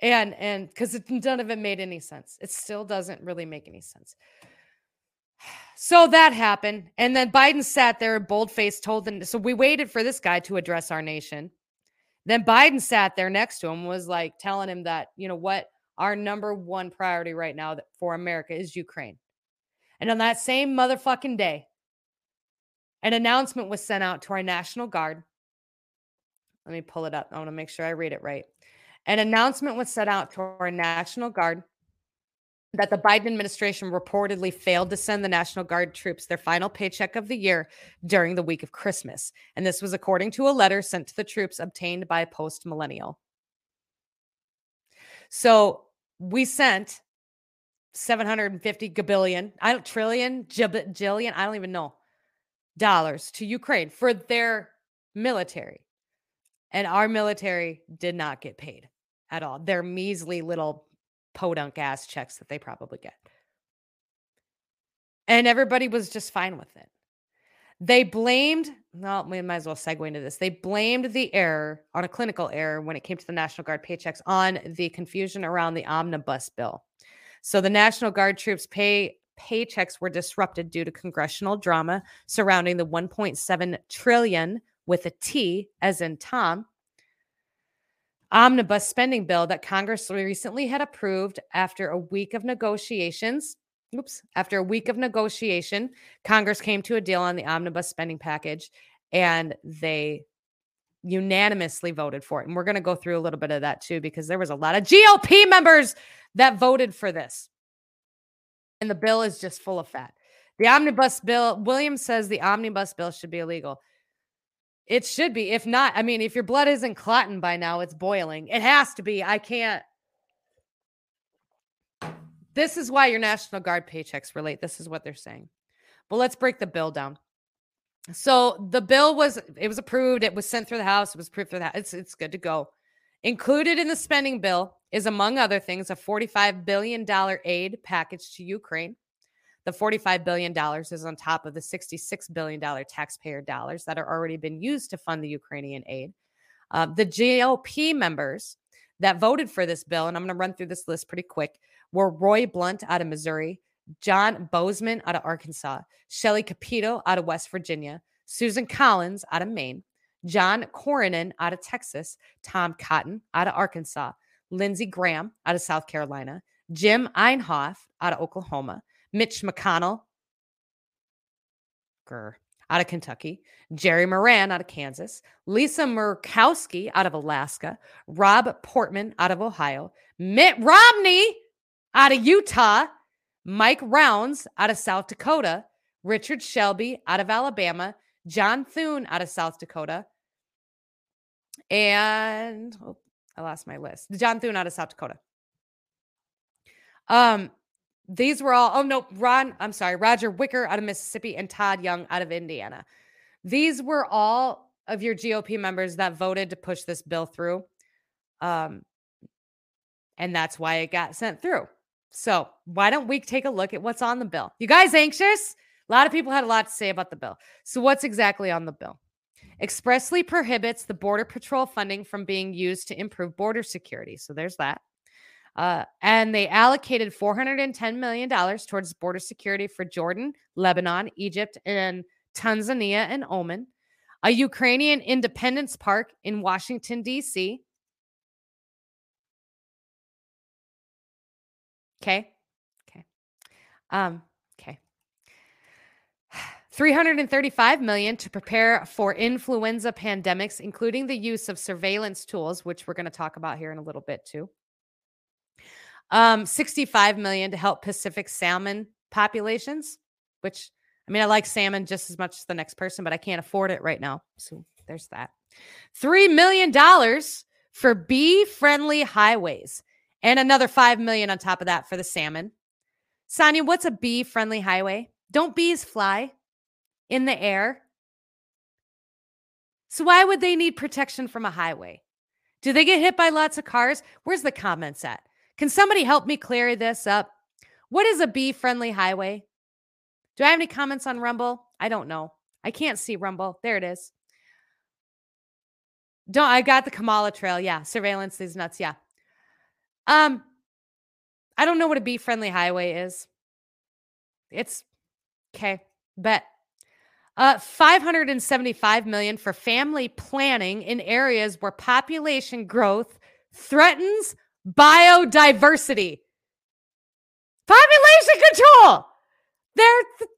And and because none of it made any sense. It still doesn't really make any sense. So that happened. And then Biden sat there and boldface told them. So we waited for this guy to address our nation. Then Biden sat there next to him, was like telling him that, you know what, our number one priority right now for America is Ukraine. And on that same motherfucking day, an announcement was sent out to our National Guard. Let me pull it up. I want to make sure I read it right. An announcement was sent out to our National Guard that the Biden administration reportedly failed to send the National Guard troops their final paycheck of the year during the week of Christmas. And this was according to a letter sent to the troops obtained by post millennial. So we sent 750 gabillion, I don't trillion, jillion, I don't even know, dollars to Ukraine for their military. And our military did not get paid at all. Their measly little podunk ass checks that they probably get. And everybody was just fine with it. They blamed, well, we might as well segue into this. They blamed the error on a clinical error when it came to the National Guard paychecks on the confusion around the omnibus bill. So the National Guard troops pay paychecks were disrupted due to congressional drama surrounding the 1.7 trillion with a T as in Tom omnibus spending bill that Congress recently had approved after a week of negotiations. Oops, after a week of negotiation, Congress came to a deal on the omnibus spending package and they unanimously voted for it. And we're going to go through a little bit of that too, because there was a lot of GOP members that voted for this. And the bill is just full of fat. The omnibus bill, Williams says the omnibus bill should be illegal. It should be. If not, I mean, if your blood isn't clotting by now, it's boiling. It has to be. I can't. This is why your National Guard paychecks relate. This is what they're saying. But let's break the bill down. So the bill was it was approved. It was sent through the House. It was approved for that. It's it's good to go. Included in the spending bill is, among other things, a $45 billion aid package to Ukraine. The $45 billion is on top of the $66 billion taxpayer dollars that are already been used to fund the Ukrainian aid. Uh, the GOP members that voted for this bill, and I'm going to run through this list pretty quick, were Roy Blunt out of Missouri, John Boozman out of Arkansas, Shelley Capito out of West Virginia, Susan Collins out of Maine, John Cornyn out of Texas, Tom Cotton out of Arkansas, Lindsey Graham out of South Carolina, Jim Inhofe out of Oklahoma, Mitch McConnell. Grr, out of Kentucky, Jerry Moran out of Kansas, Lisa Murkowski out of Alaska, Rob Portman out of Ohio, Mitt Romney out of Utah, Mike Rounds out of South Dakota, Richard Shelby out of Alabama, John Thune out of South Dakota, and oh, I lost my list. John Thune out of South Dakota. Um, these were all, oh no, Ron, I'm sorry, Roger Wicker out of Mississippi and Todd Young out of Indiana. These were all of your GOP members that voted to push this bill through. Um, and that's why it got sent through. So, why don't we take a look at what's on the bill? You guys anxious? A lot of people had a lot to say about the bill. So, what's exactly on the bill? Expressly prohibits the Border Patrol funding from being used to improve border security. So, there's that. Uh, and they allocated $410 million towards border security for Jordan, Lebanon, Egypt, and Tanzania and Oman. a Ukrainian Independence Park in Washington, D.C. Okay. Okay. Um, okay. 335 million to prepare for influenza pandemics, including the use of surveillance tools, which we're going to talk about here in a little bit too. Um, 65 million to help Pacific salmon populations, which I mean, I like salmon just as much as the next person, but I can't afford it right now. So there's that. $3 million for bee friendly highways and another 5 million on top of that for the salmon. Sonia, what's a bee friendly highway? Don't bees fly in the air? So why would they need protection from a highway? Do they get hit by lots of cars? Where's the comments at? Can somebody help me clear this up? What is a bee friendly highway? Do I have any comments on Rumble? I don't know. I can't see Rumble. There it is. Don't I got the Kamala trail. Yeah. Surveillance is nuts. Yeah. Um, I don't know what a bee friendly highway is. It's okay. Bet. Uh, 575 million for family planning in areas where population growth threatens biodiversity. Population control. They're th-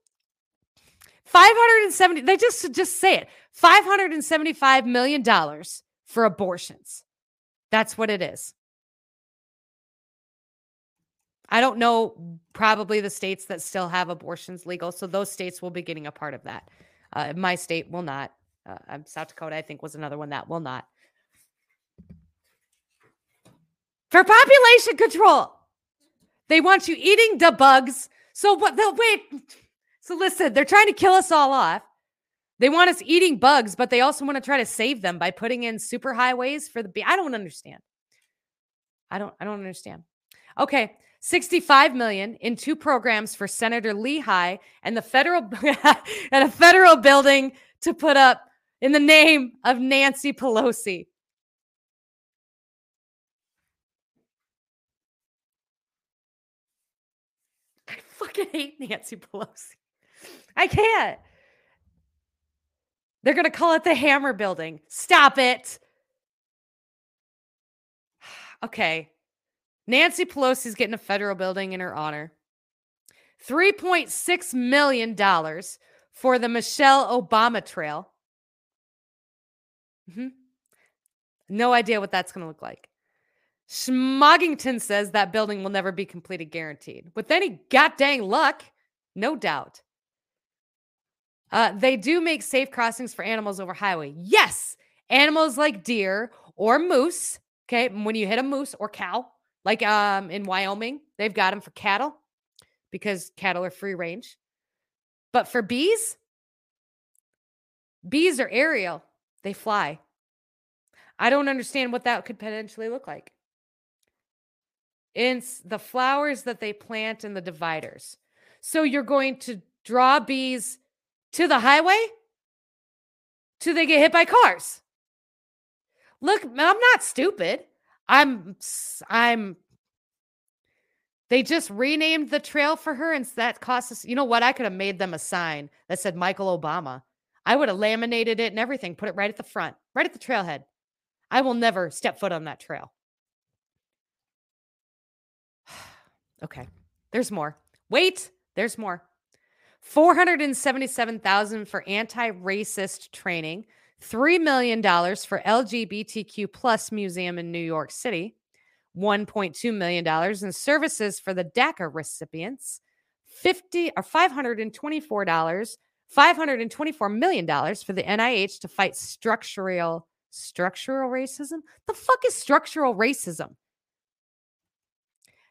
570 they just just say it. 575 million dollars for abortions. That's what it is. I don't know probably the states that still have abortions legal, so those states will be getting a part of that. Uh, my state will not. Uh, South Dakota, I think, was another one that will not. For population control, they want you eating the bugs. So what? They'll wait. So listen, they're trying to kill us all off. They want us eating bugs, but they also want to try to save them by putting in super highways for the. I don't understand. I don't. I don't understand. Okay, 65 million in two programs for Senator Leahy and the federal and a federal building to put up in the name of Nancy Pelosi. I fucking hate Nancy Pelosi. I can't. They're going to call it the Hammer Building. Stop it. Okay. Nancy Pelosi's getting a federal building in her honor. $3.6 million for the Michelle Obama Trail. Mm-hmm. No idea what that's going to look like. Schmoggington says that building will never be completed, guaranteed. With any goddamn luck, no doubt. Uh, they do make safe crossings for animals over highway. Yes, animals like deer or moose. Okay, when you hit a moose or cow, like um in Wyoming, they've got them for cattle because cattle are free range. But for bees, bees are aerial. They fly. I don't understand what that could potentially look like. It's the flowers that they plant in the dividers. So you're going to draw bees to the highway? Do they get hit by cars? Look, I'm not stupid. I'm I'm they just renamed the trail for her and that cost us you know what i could have made them a sign that said michael obama i would have laminated it and everything put it right at the front right at the trailhead i will never step foot on that trail okay there's more wait there's more 477,000 for anti-racist training, $3 million for LGBTQ plus museum in New York City, $1.2 million in services for the DACA recipients, 50 or $524, $524 million for the NIH to fight structural structural racism. The fuck is structural racism?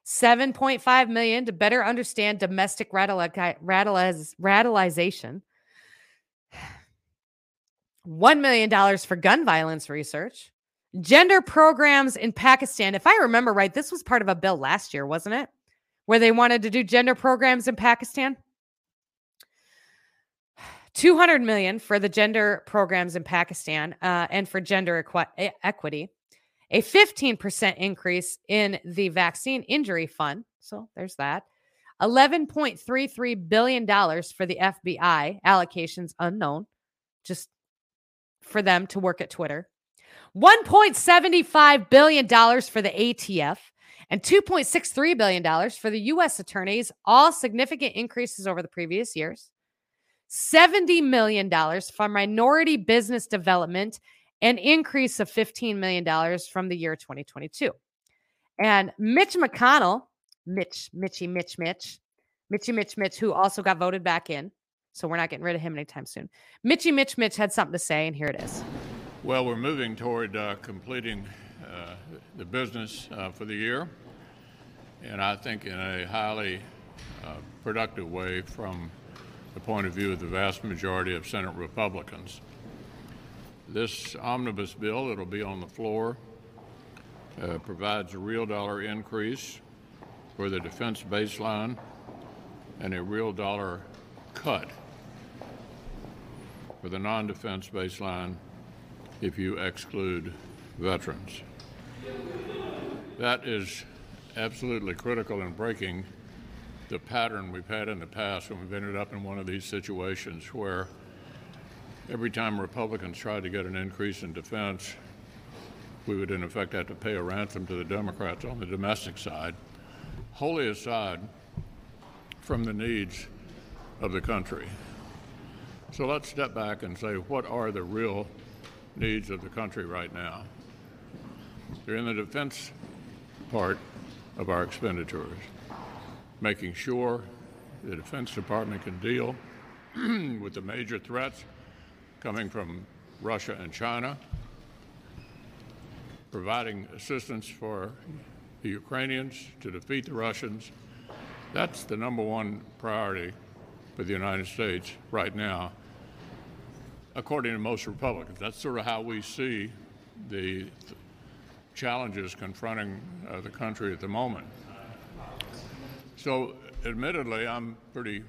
7.5 million to better understand domestic radicalization. $1 million for gun violence research. Gender programs in Pakistan. If I remember right, this was part of a bill last year, wasn't it? Where they wanted to do gender programs in Pakistan. 200 million for the gender programs in Pakistan uh, and for gender equi- equity a 15% increase in the vaccine injury fund. So there's that. $11.33 billion for the FBI, allocations unknown. Just for them to work at Twitter, $1.75 billion for the ATF, and $2.63 billion for the U.S. attorneys, all significant increases over the previous years. $70 million for minority business development, an increase of $15 million from the year 2022. And Mitch McConnell, Mitch, Mitchy, Mitch, Mitch, Mitchy, Mitch, Mitch, who also got voted back in. So we're not getting rid of him anytime soon. Mitchy, Mitch, Mitch had something to say, and here it is. Well, we're moving toward uh, completing uh, the business uh, for the year, and I think in a highly uh, productive way from the point of view of the vast majority of Senate Republicans. This omnibus bill that'll be on the floor uh, provides a real dollar increase for the defense baseline and a real dollar cut for the non defense baseline if you exclude veterans. That is absolutely critical in breaking the pattern we've had in the past when we've ended up in one of these situations where every time Republicans tried to get an increase in defense, we would in effect have to pay a ransom to the Democrats on the domestic side, wholly aside from the needs of the country. So let's step back and say, what are the real needs of the country right now? They're in the defense part of our expenditures, making sure the Defense Department can deal with the major threats coming from Russia and China, providing assistance for the Ukrainians to defeat the Russians. That's the number one priority for the United States right now, according to most Republicans. That's sort of how we see the th- challenges confronting uh, the country at the moment. So, admittedly, I'm pretty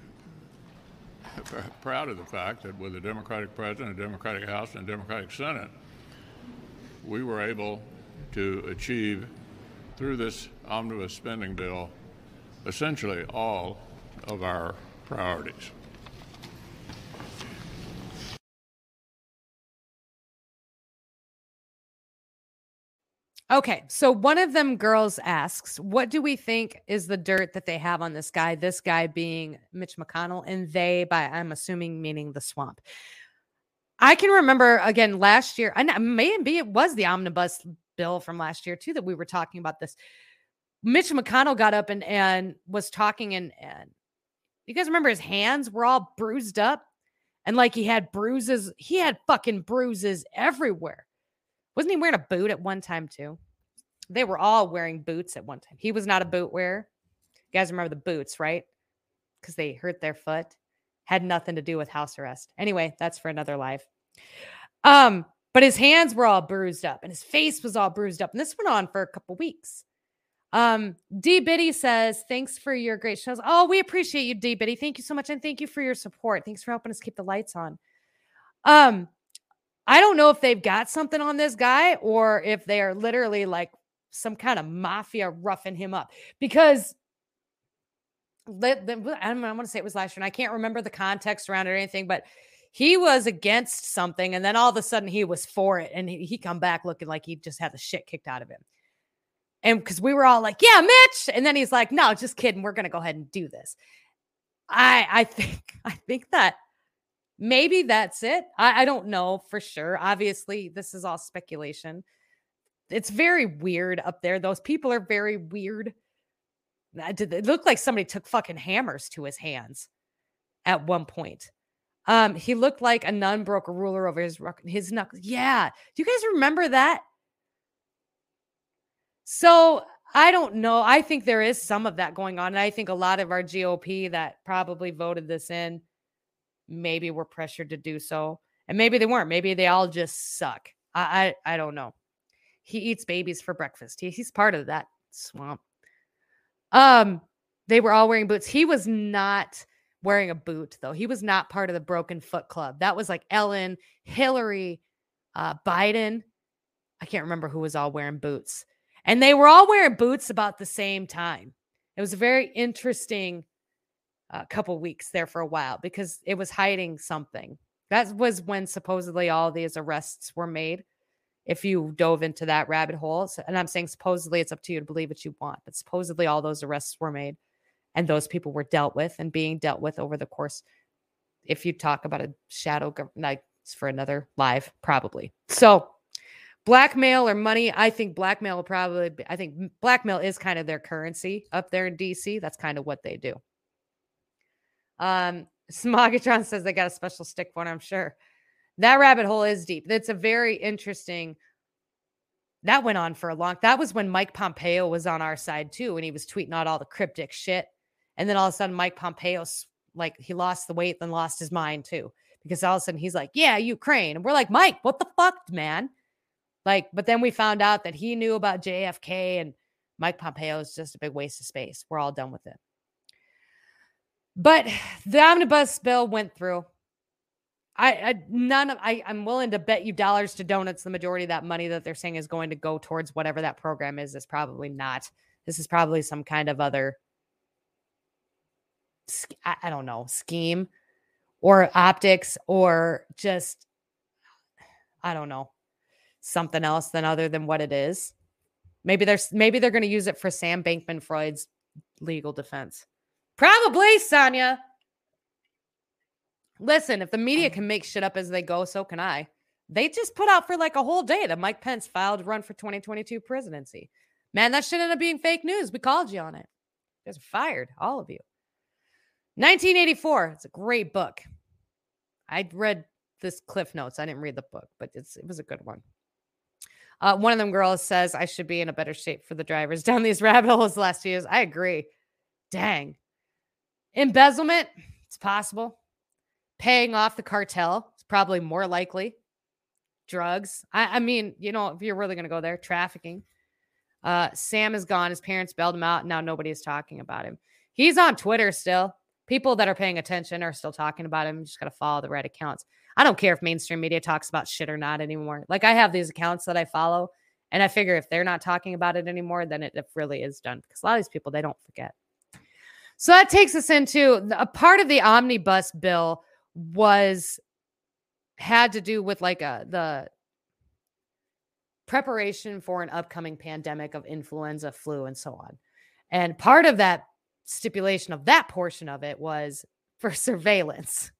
proud of the fact that with a Democratic president, a Democratic House, and a Democratic Senate, we were able to achieve through this omnibus spending bill essentially all of our priorities. Okay, so one of them girls asks, "What do we think is the dirt that they have on this guy? This guy being Mitch McConnell, and they by I'm assuming meaning the swamp." I can remember again last year, and uh, maybe it was the omnibus bill from last year too that we were talking about this. Mitch McConnell got up and and was talking, and and you guys remember his hands were all bruised up, and like he had bruises. He had fucking bruises everywhere. Wasn't he wearing a boot at one time too? They were all wearing boots at one time. He was not a boot wearer. You guys remember the boots, right? Because they hurt their foot. Had nothing to do with house arrest. Anyway, that's for another life. Um, but his hands were all bruised up and his face was all bruised up. And this went on for a couple weeks. Um, D Biddy says, Thanks for your great shows. Oh, we appreciate you, D Biddy. Thank you so much. And thank you for your support. Thanks for helping us keep the lights on. Um, I don't know if they've got something on this guy or if they are literally like some kind of mafia roughing him up because I, want to say it was last year, and I can't remember the context around it or anything, but he was against something, and then all of a sudden he was for it, and he, he come back looking like he just had the shit kicked out of him. And because we were all like, "Yeah, Mitch," and then he's like, "No, just kidding. We're gonna go ahead and do this." I I think I think that Maybe that's it. I, I don't know for sure. Obviously, this is all speculation. It's very weird up there. Those people are very weird. It looked like somebody took fucking hammers to his hands at one point. Um, he looked like a nun broke a ruler over his his knuckles. Yeah, do you guys remember that? So I don't know. I think there is some of that going on, and I think a lot of our GOP that probably voted this in maybe we were pressured to do so. And maybe they weren't. Maybe they all just suck. I I, I don't know. He eats babies for breakfast. He, he's part of that swamp. Um, they were all wearing boots. He was not wearing a boot though. He was not part of the Broken Foot Club. That was like Ellen, Hillary, uh, Biden. I can't remember who was all wearing boots. And they were all wearing boots about the same time. It was a very interesting a couple weeks there for a while because it was hiding something. That was when supposedly all these arrests were made. If you dove into that rabbit hole, and I'm saying supposedly it's up to you to believe what you want, but supposedly all those arrests were made and those people were dealt with and being dealt with over the course. If you talk about a shadow like for another live, probably. So, blackmail or money, I think blackmail will probably, be, I think blackmail is kind of their currency up there in DC. That's kind of what they do. Um, Smogatron says they got a special stick it, I'm sure. That rabbit hole is deep. That's a very interesting. That went on for a long. That was when Mike Pompeo was on our side too, and he was tweeting out all the cryptic shit. And then all of a sudden, Mike Pompeo, like he lost the weight, then lost his mind too, because all of a sudden he's like, "Yeah, Ukraine," and we're like, "Mike, what the fuck, man?" Like, but then we found out that he knew about JFK, and Mike Pompeo is just a big waste of space. We're all done with it. But the omnibus bill went through. I, I none of I I'm willing to bet you dollars to donuts the majority of that money that they're saying is going to go towards whatever that program is is probably not. This is probably some kind of other I, don't know, scheme or optics or just I don't know, something else than other than what it is. Maybe there's maybe they're going to use it for Sam Bankman-Fried's legal defense. Probably, Sonia. Listen, if the media can make shit up as they go, so can I. They just put out for like a whole day that Mike Pence filed to run for 2022 presidency. Man, that should end up being fake news. We called you on it. You guys are fired, all of you. 1984. It's a great book. I read this Cliff Notes. I didn't read the book, but it's it was a good one. Uh, one of them girls says I should be in a better shape for the drivers down these rabbit holes the last few years. I agree. Dang. Embezzlement, it's possible. Paying off the cartel, it's probably more likely. Drugs. I, I mean, you know, if you're really going to go there, trafficking. Uh, Sam is gone. His parents bailed him out. Now nobody is talking about him. He's on Twitter still. People that are paying attention are still talking about him. You just got to follow the right accounts. I don't care if mainstream media talks about shit or not anymore. Like I have these accounts that I follow, and I figure if they're not talking about it anymore, then it, it really is done. Because a lot of these people they don't forget. So that takes us into a part of the omnibus bill was had to do with like a the preparation for an upcoming pandemic of influenza, flu, and so on. And part of that stipulation of that portion of it was for surveillance.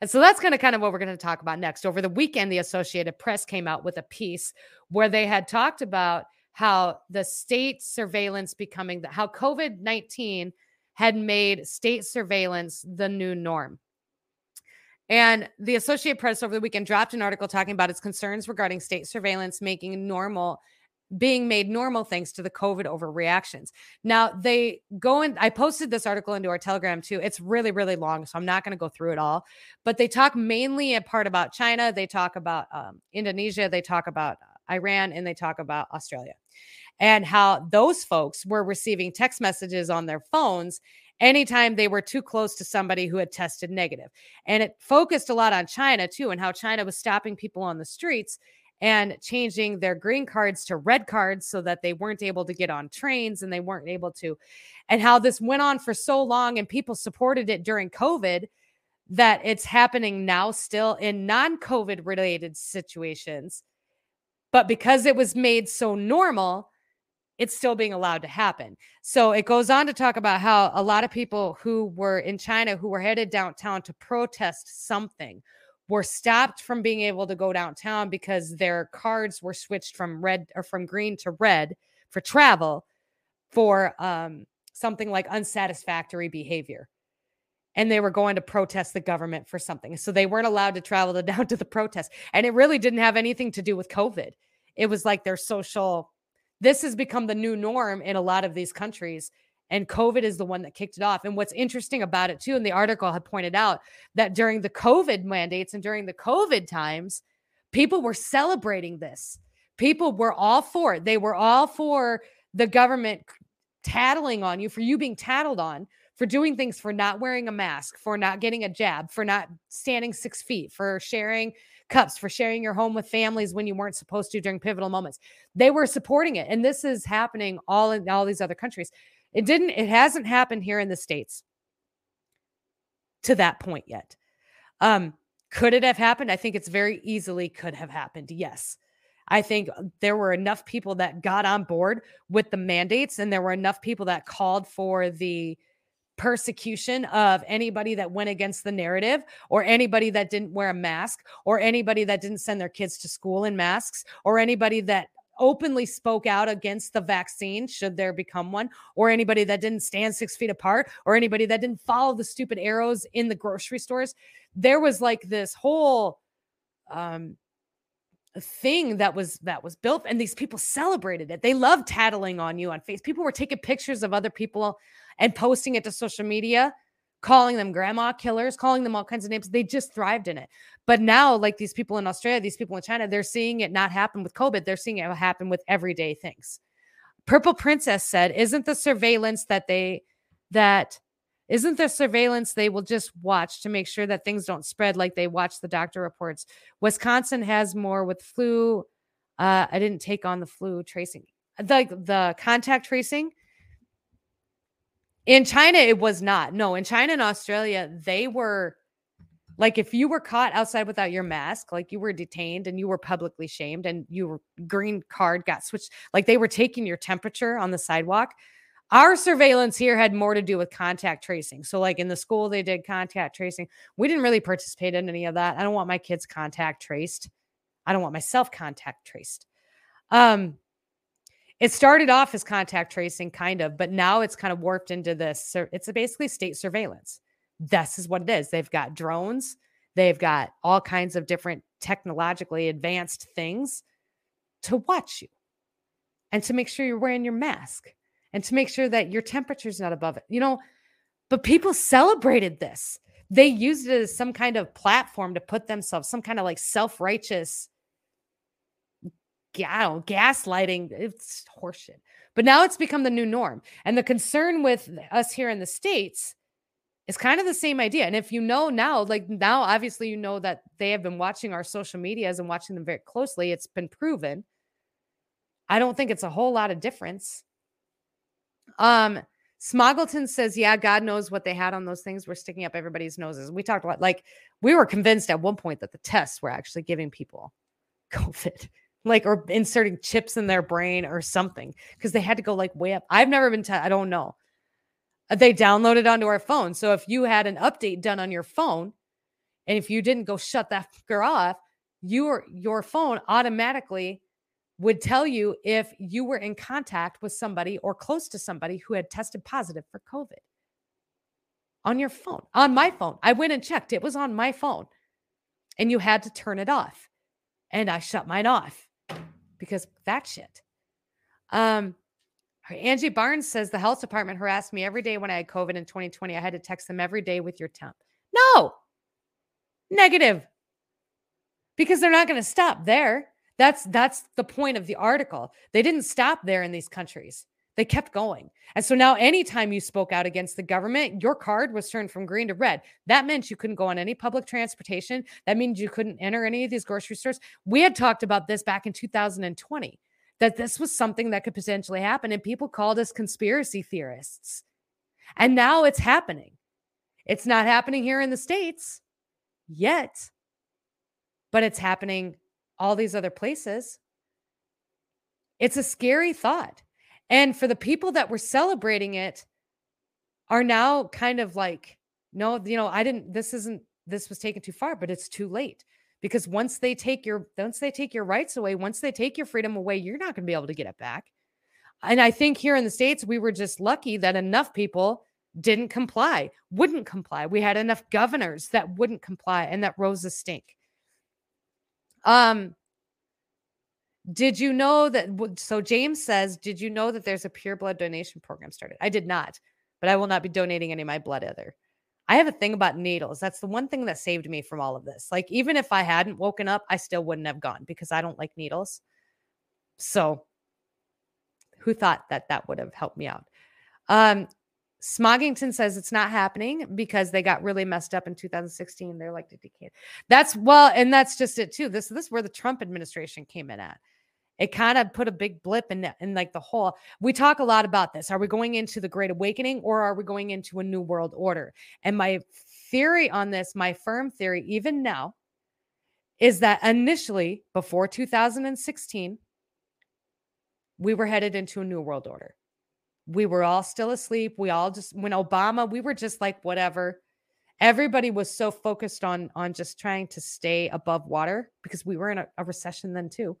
And so that's kind of kind of what we're going to talk about next. Over the weekend, the Associated Press came out with a piece where they had talked about how the state surveillance becoming the how COVID 19 had made state surveillance the new norm. And the Associated Press over the weekend dropped an article talking about its concerns regarding state surveillance making normal being made normal thanks to the COVID overreactions. Now they go in. I posted this article into our Telegram too. It's really, really long, so I'm not going to go through it all. But they talk mainly a part about China. They talk about um, Indonesia. They talk about uh, Iran, and they talk about Australia, and how those folks were receiving text messages on their phones anytime they were too close to somebody who had tested negative. And it focused a lot on China too, and how China was stopping people on the streets and changing their green cards to red cards so that they weren't able to get on trains and they weren't able to, and how this went on for so long and people supported it during COVID that it's happening now still in non COVID related situations. But because it was made so normal, it's still being allowed to happen. So it goes on to talk about how a lot of people who were in China who were headed downtown to protest something were stopped from being able to go downtown because their cards were switched from red or from green to red for travel for um, something like unsatisfactory behavior. And they were going to protest the government for something. So they weren't allowed to travel to down to the protest. And it really didn't have anything to do with COVID. It was like their social this has become the new norm in a lot of these countries and covid is the one that kicked it off. And what's interesting about it too and the article had pointed out that during the covid mandates and during the covid times people were celebrating this. People were all for it. They were all for the government tattling on you for you being tattled on for doing things for not wearing a mask for not getting a jab for not standing six feet for sharing cups for sharing your home with families when you weren't supposed to during pivotal moments. They were supporting it. And this is happening all in all these other countries. It didn't, it hasn't happened here in the States to that point yet. Um, Could it have happened? I think it's very easily could have happened. Yes. I think uh, there were enough people that got on board with the mandates, and there were enough people that called for the persecution of anybody that went against the narrative or anybody that didn't wear a mask or anybody that didn't send their kids to school in masks or anybody that openly spoke out against the vaccine should there become one or anybody that didn't stand six feet apart or anybody that didn't follow the stupid arrows in the grocery stores. There was like this whole um thing that was that was built and these people celebrated it. They loved tattling on you on face. People were taking pictures of other people and posting it to social media calling them grandma killers calling them all kinds of names. They just thrived in it. But now like these people in australia these people in china they're seeing it not happen with covid. They're seeing it happen with everyday things. Purple princess said isn't the surveillance that they that isn't there surveillance they will just watch to make sure that things don't spread like they watch the doctor reports? Wisconsin has more with flu. Uh, I didn't take on the flu tracing, the the contact tracing. In China, it was not. No, in China and Australia, they were like if you were caught outside without your mask, like you were detained and you were publicly shamed and your green card got switched, like they were taking your temperature on the sidewalk. Our surveillance here had more to do with contact tracing. So, like in the school, they did contact tracing. We didn't really participate in any of that. I don't want my kids contact traced. I don't want myself contact traced. Um, it started off as contact tracing, kind of, but now it's kind of warped into this. It's basically state surveillance. This is what it is. They've got drones, they've got all kinds of different technologically advanced things to watch you and to make sure you're wearing your mask and to make sure that your temperature is not above it. You know, but people celebrated this. They used it as some kind of platform to put themselves, some kind of like self righteous, gaslighting. It's horseshit. But now it's become the new norm. And the concern with us here in the States is kind of the same idea. And if you know now, like now, obviously, you know that they have been watching our social medias and watching them very closely. It's been proven. I don't think it's a whole lot of difference. Um, Smoggleton says, yeah, God knows what they had on those things. We're sticking up everybody's noses. We talked about like we were convinced at one point that the tests were actually giving people COVID, like or inserting chips in their brain or something because they had to go like way up. I've never been, to. I don't know. Uh, they downloaded onto our phone. So if you had an update done on your phone, and if you didn't go shut that fucker off, your your phone automatically would tell you if you were in contact with somebody or close to somebody who had tested positive for COVID on your phone, on my phone. I went and checked, it was on my phone, and you had to turn it off. And I shut mine off because that shit. Um, Angie Barnes says the health department harassed me every day when I had COVID in 2020. I had to text them every day with your temp. No, negative, because they're not going to stop there. That's that's the point of the article. They didn't stop there in these countries. They kept going. And so now anytime you spoke out against the government, your card was turned from green to red. That meant you couldn't go on any public transportation. That means you couldn't enter any of these grocery stores. We had talked about this back in 2020 that this was something that could potentially happen and people called us conspiracy theorists. And now it's happening. It's not happening here in the states yet, but it's happening all these other places. It's a scary thought. And for the people that were celebrating it are now kind of like, no, you know, I didn't, this isn't, this was taken too far, but it's too late. Because once they take your, once they take your rights away, once they take your freedom away, you're not going to be able to get it back. And I think here in the States, we were just lucky that enough people didn't comply, wouldn't comply. We had enough governors that wouldn't comply and that rose a stink. Um, did you know that? So James says, did you know that there's a pure blood donation program started? I did not, but I will not be donating any of my blood either. I have a thing about needles. That's the one thing that saved me from all of this. Like, even if I hadn't woken up, I still wouldn't have gone because I don't like needles. So, who thought that that would have helped me out? Um, Smoggington says it's not happening because they got really messed up in 2016. They're like. That's well, and that's just it too. This this is where the Trump administration came in at. It kind of put a big blip in in like the whole. We talk a lot about this. Are we going into the Great Awakening or are we going into a new world order? And my theory on this, my firm theory, even now, is that initially, before 2016, we were headed into a new world order. We were all still asleep. We all just, when Obama, we were just like, whatever. Everybody was so focused on on just trying to stay above water because we were in a, a recession then too.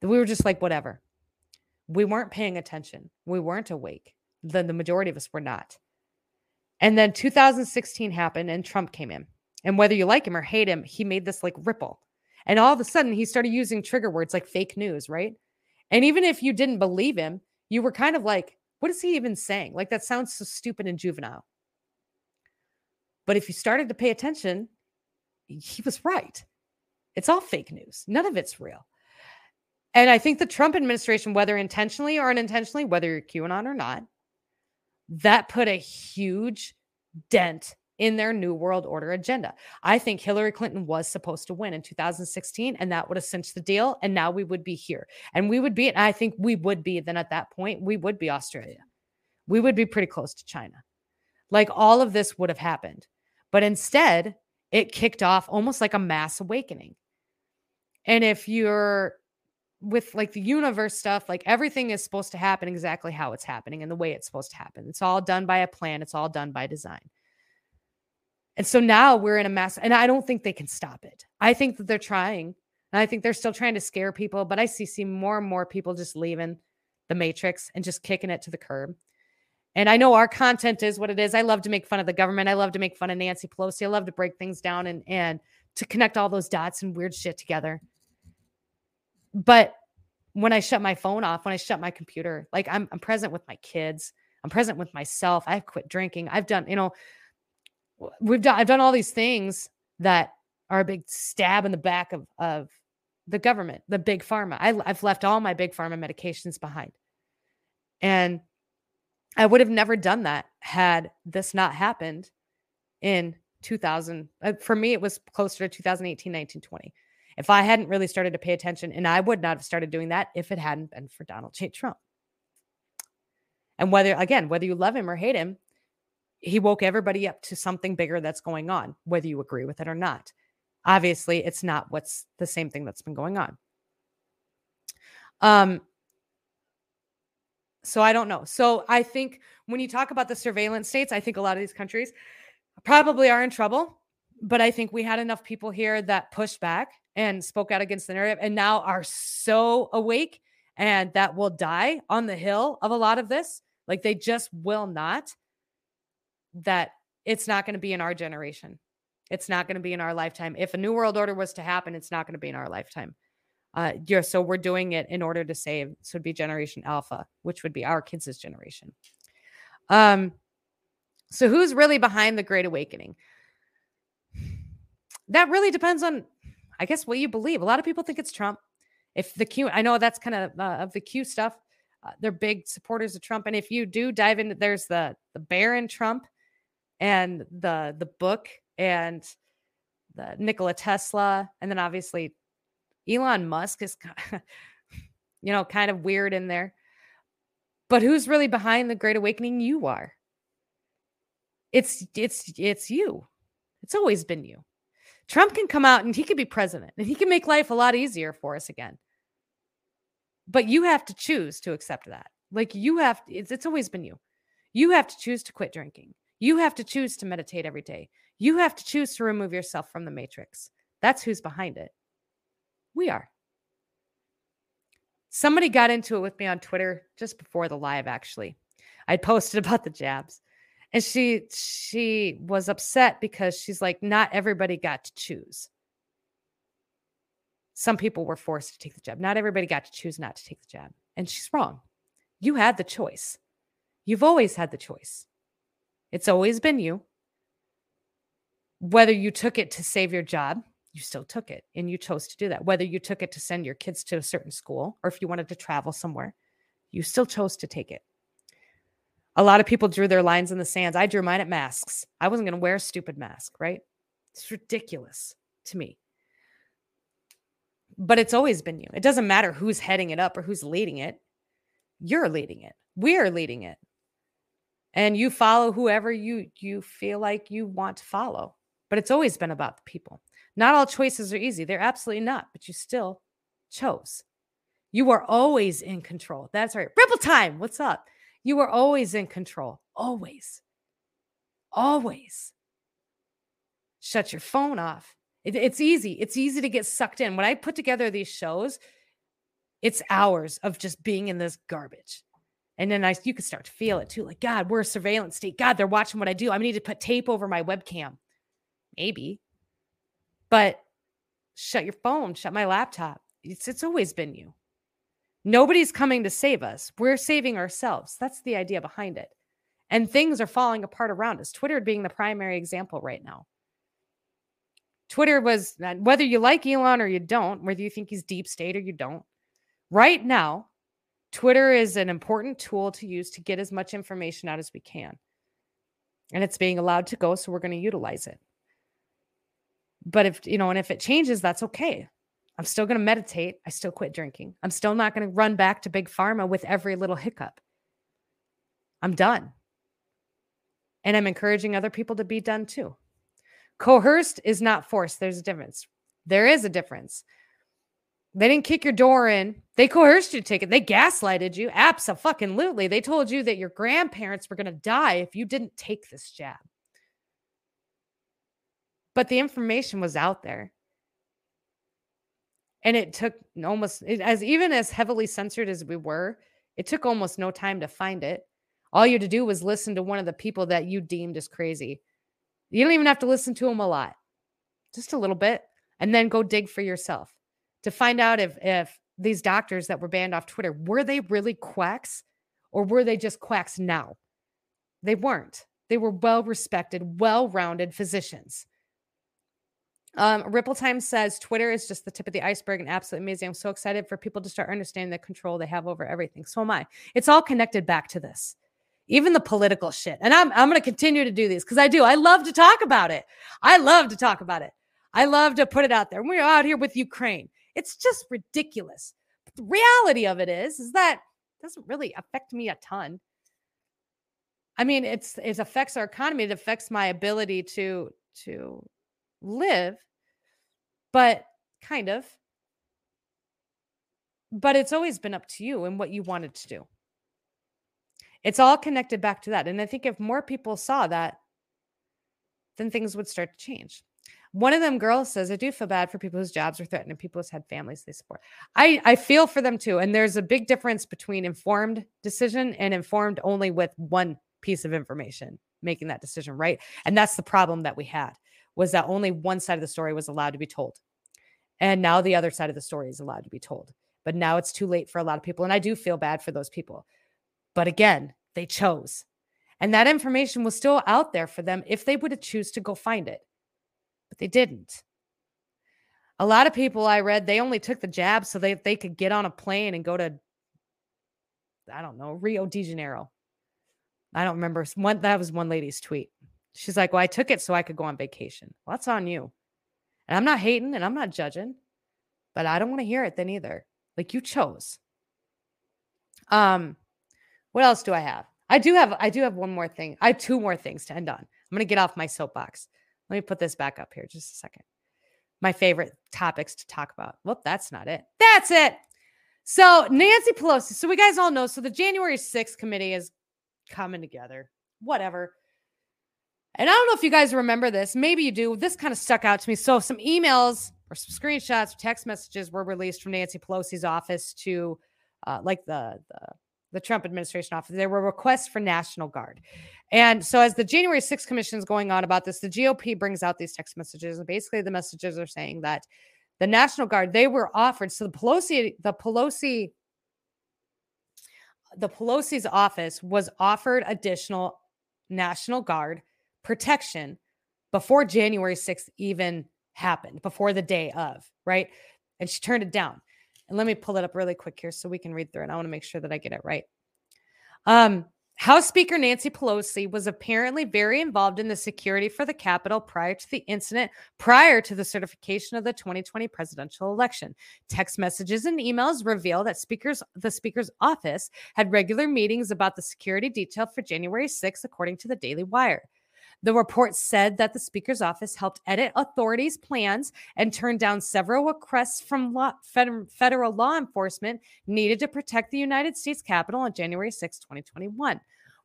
That we were just like, whatever. We weren't paying attention. We weren't awake. Then the majority of us were not. And then 2016 happened and Trump came in. And whether you like him or hate him, he made this like ripple. And all of a sudden, he started using trigger words like fake news, right? And even if you didn't believe him, you were kind of like, what is he even saying? Like, that sounds so stupid and juvenile. But if you started to pay attention, he was right. It's all fake news, none of it's real. And I think the Trump administration, whether intentionally or unintentionally, whether you're QAnon or not, that put a huge dent in their New World Order agenda. I think Hillary Clinton was supposed to win in 2016, and that would have cinched the deal. And now we would be here. And we would be, and I think we would be then at that point, we would be Australia. We would be pretty close to China. Like all of this would have happened. But instead, it kicked off almost like a mass awakening. And if you're with like the universe stuff, like everything is supposed to happen exactly how it's happening and the way it's supposed to happen. It's all done by a plan, it's all done by design. And so now we're in a mess, and I don't think they can stop it. I think that they're trying, and I think they're still trying to scare people, but I see, see more and more people just leaving the matrix and just kicking it to the curb. And I know our content is what it is. I love to make fun of the government. I love to make fun of Nancy Pelosi. I love to break things down and and to connect all those dots and weird shit together. But when I shut my phone off, when I shut my computer, like I'm I'm present with my kids. I'm present with myself. I've quit drinking. I've done, you know, we've done I've done all these things that are a big stab in the back of of the government, the big pharma. I, I've left all my big pharma medications behind, and I would have never done that had this not happened in 2000. Uh, for me, it was closer to 2018, 19, 20. If I hadn't really started to pay attention, and I would not have started doing that if it hadn't been for Donald J. Trump. And whether, again, whether you love him or hate him, he woke everybody up to something bigger that's going on, whether you agree with it or not. Obviously, it's not what's the same thing that's been going on. Um, so I don't know. So I think when you talk about the surveillance states, I think a lot of these countries probably are in trouble. But I think we had enough people here that pushed back and spoke out against the narrative and now are so awake and that will die on the hill of a lot of this. Like they just will not that it's not going to be in our generation. It's not going to be in our lifetime. If a new world order was to happen, it's not going to be in our lifetime. Uh, yeah, so we're doing it in order to save. So it'd be Generation Alpha, which would be our kids' generation. Um, so who's really behind the Great Awakening? That really depends on, I guess, what you believe. A lot of people think it's Trump. If the Q, I know that's kind of uh, of the Q stuff. Uh, they're big supporters of Trump, and if you do dive into, there's the the Baron Trump and the the book and the Nikola Tesla, and then obviously Elon Musk is, you know, kind of weird in there. But who's really behind the Great Awakening? You are. It's it's it's you. It's always been you. Trump can come out and he could be president and he can make life a lot easier for us again. But you have to choose to accept that. Like you have it's, it's always been you. You have to choose to quit drinking. You have to choose to meditate every day. You have to choose to remove yourself from the matrix. That's who's behind it. We are. Somebody got into it with me on Twitter just before the live, actually. I posted about the jabs. And she she was upset because she's like, not everybody got to choose. Some people were forced to take the jab. Not everybody got to choose not to take the jab. And she's wrong. You had the choice. You've always had the choice. It's always been you. Whether you took it to save your job, you still took it and you chose to do that. Whether you took it to send your kids to a certain school or if you wanted to travel somewhere, you still chose to take it. A lot of people drew their lines in the sands. I drew mine at masks. I wasn't going to wear a stupid mask, right? It's ridiculous to me. But it's always been you. It doesn't matter who's heading it up or who's leading it. You're leading it. We're leading it and you follow whoever you you feel like you want to follow but it's always been about the people Not all choices are easy. They're absolutely not, but you still chose. You are always in control. That's right. Ripple time. What's up? You are always in control. Always. Always. Shut your phone off. It- it's easy. It's easy to get sucked in. When I put together these shows, it's hours of just being in this garbage. And then I you can start to feel it too. Like, God, we're a surveillance state. God, they're watching what I do. I need to put tape over my webcam. Maybe. But shut your phone, shut my laptop. It's it's always been you. Nobody's coming to save us. We're saving ourselves. That's the idea behind it. And things are falling apart around us. Twitter being the primary example right now. Twitter was uh, whether you like Elon or you don't, whether you think he's deep state or you don't. Right now, Twitter is an important tool to use to get as much information out as we can. And it's being allowed to go, so we're going to utilize it. But if, you know, and if it changes, that's okay. I'm still going to meditate. I still quit drinking. I'm still not going to run back to big pharma with every little hiccup. I'm done. And I'm encouraging other people to be done too. Coerced is not forced. There's a difference. There is a difference. They didn't kick your door in. They coerced you to take it. They gaslighted you. Absolutely. They told you that your grandparents were going to die if you didn't take this jab. But the information was out there. And it took almost as even as heavily censored as we were, it took almost no time to find it. All you had to do was listen to one of the people that you deemed as crazy. You don't even have to listen to them a lot, just a little bit, and then go dig for yourself to find out if if these doctors that were banned off Twitter were they really quacks or were they just quacks now? They weren't. They were well respected, well rounded physicians. Um, Ripple Time says Twitter is just the tip of the iceberg and absolutely amazing. I'm so excited for people to start understanding the control they have over everything. So am I. It's all connected back to this, even the political shit. And I'm I'm going to continue to do these because I do. I love to talk about it. I love to talk about it. I love to put it out there. We're out here with Ukraine. It's just ridiculous. But the reality of it is, is that it doesn't really affect me a ton. I mean, it's it affects our economy. It affects my ability to to live, but kind of. But it's always been up to you and what you wanted to do. It's all connected back to that. And I think if more people saw that, then things would start to change. One of them girls says, I do feel bad for people whose jobs are threatened and people who's had families they support. I, I feel for them too. And there's a big difference between informed decision and informed only with one piece of information making that decision, right? And that's the problem that we had was that only one side of the story was allowed to be told. And now the other side of the story is allowed to be told. But now it's too late for a lot of people. And I do feel bad for those people. But again, they chose. And that information was still out there for them if they would have choose to go find it. They didn't. A lot of people I read, they only took the jab so they, they could get on a plane and go to, I don't know, Rio de Janeiro. I don't remember. One, that was one lady's tweet. She's like, Well, I took it so I could go on vacation. Well, that's on you. And I'm not hating and I'm not judging, but I don't want to hear it then either. Like you chose. Um, what else do I have? I do have I do have one more thing. I have two more things to end on. I'm gonna get off my soapbox. Let me put this back up here just a second. My favorite topics to talk about. Well, that's not it. That's it. So Nancy Pelosi. So we guys all know. So the January 6th committee is coming together. Whatever. And I don't know if you guys remember this. Maybe you do. This kind of stuck out to me. So some emails or some screenshots, or text messages were released from Nancy Pelosi's office to uh, like the, the the Trump administration office. There were requests for National Guard. And so as the January 6th commission is going on about this, the GOP brings out these text messages. And basically the messages are saying that the National Guard, they were offered. So the Pelosi, the Pelosi, the Pelosi's office was offered additional National Guard protection before January 6th even happened, before the day of, right? And she turned it down. And let me pull it up really quick here so we can read through it. I want to make sure that I get it right. Um, House Speaker Nancy Pelosi was apparently very involved in the security for the Capitol prior to the incident, prior to the certification of the 2020 presidential election. Text messages and emails reveal that speakers, the Speaker's office had regular meetings about the security detail for January 6th, according to the Daily Wire. The report said that the Speaker's office helped edit authorities' plans and turned down several requests from law, federal, federal law enforcement needed to protect the United States Capitol on January 6, 2021.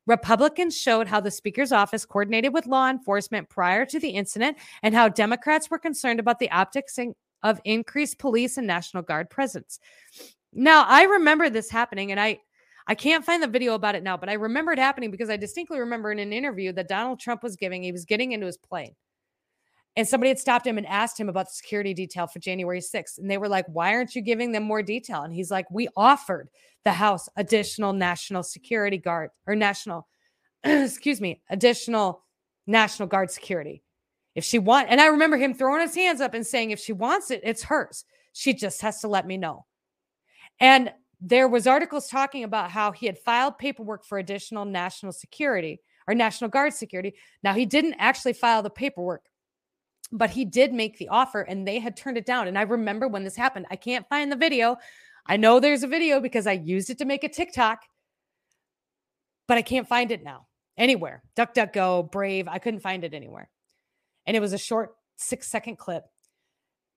Republicans showed how the Speaker's office coordinated with law enforcement prior to the incident and how Democrats were concerned about the optics of increased police and National Guard presence. Now, I remember this happening, and I I can't find the video about it now, but I remember it happening because I distinctly remember in an interview that Donald Trump was giving, he was getting into his plane. And somebody had stopped him and asked him about the security detail for January 6th. And they were like, Why aren't you giving them more detail? And he's like, We offered the House additional national security guard or national, excuse me, additional National Guard security. If she want, and I remember him throwing his hands up and saying, if she wants it, it's hers. She just has to let me know. And there was articles talking about how he had filed paperwork for additional national security or national guard security. Now he didn't actually file the paperwork but he did make the offer and they had turned it down. And i remember when this happened i can't find the video. I know there's a video because i used it to make a tiktok but i can't find it now. Anywhere. Duckduckgo brave i couldn't find it anywhere. And it was a short six second clip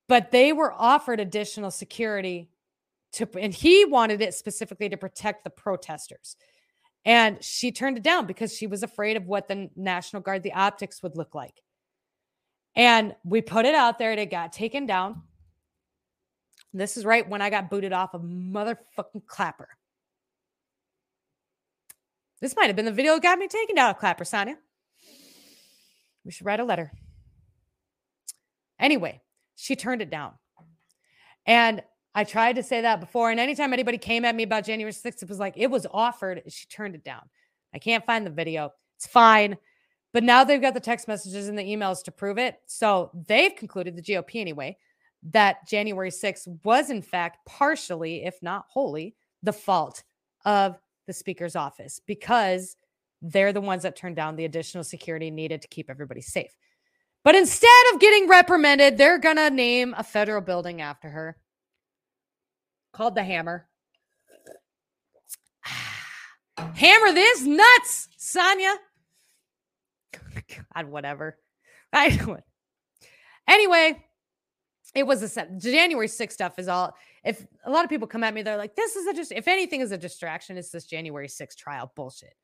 but they were offered additional security to and he wanted it specifically to protect the protesters. And she turned it down because she was afraid of what the National Guard, the optics would look like. And we put it out there and it got taken down. This is right when I got booted off a motherfucking clapper. This might have been the video that got me taken down of Clapper, Sonia. We should write a letter. Anyway, she turned it down. And I tried to say that before. And anytime anybody came at me about January 6th, it was like, it was offered. She turned it down. I can't find the video. It's fine. But now they've got the text messages and the emails to prove it. So they've concluded, the GOP anyway, that January 6th was, in fact, partially, if not wholly, the fault of the speaker's office because they're the ones that turned down the additional security needed to keep everybody safe. But instead of getting reprimanded, they're going to name a federal building after her called the hammer. hammer this nuts, Sonia. God, whatever. I anyway, it was a January 6th stuff is all. If a lot of people come at me, they're like, this is a just if anything is a distraction, it's this January 6th trial bullshit.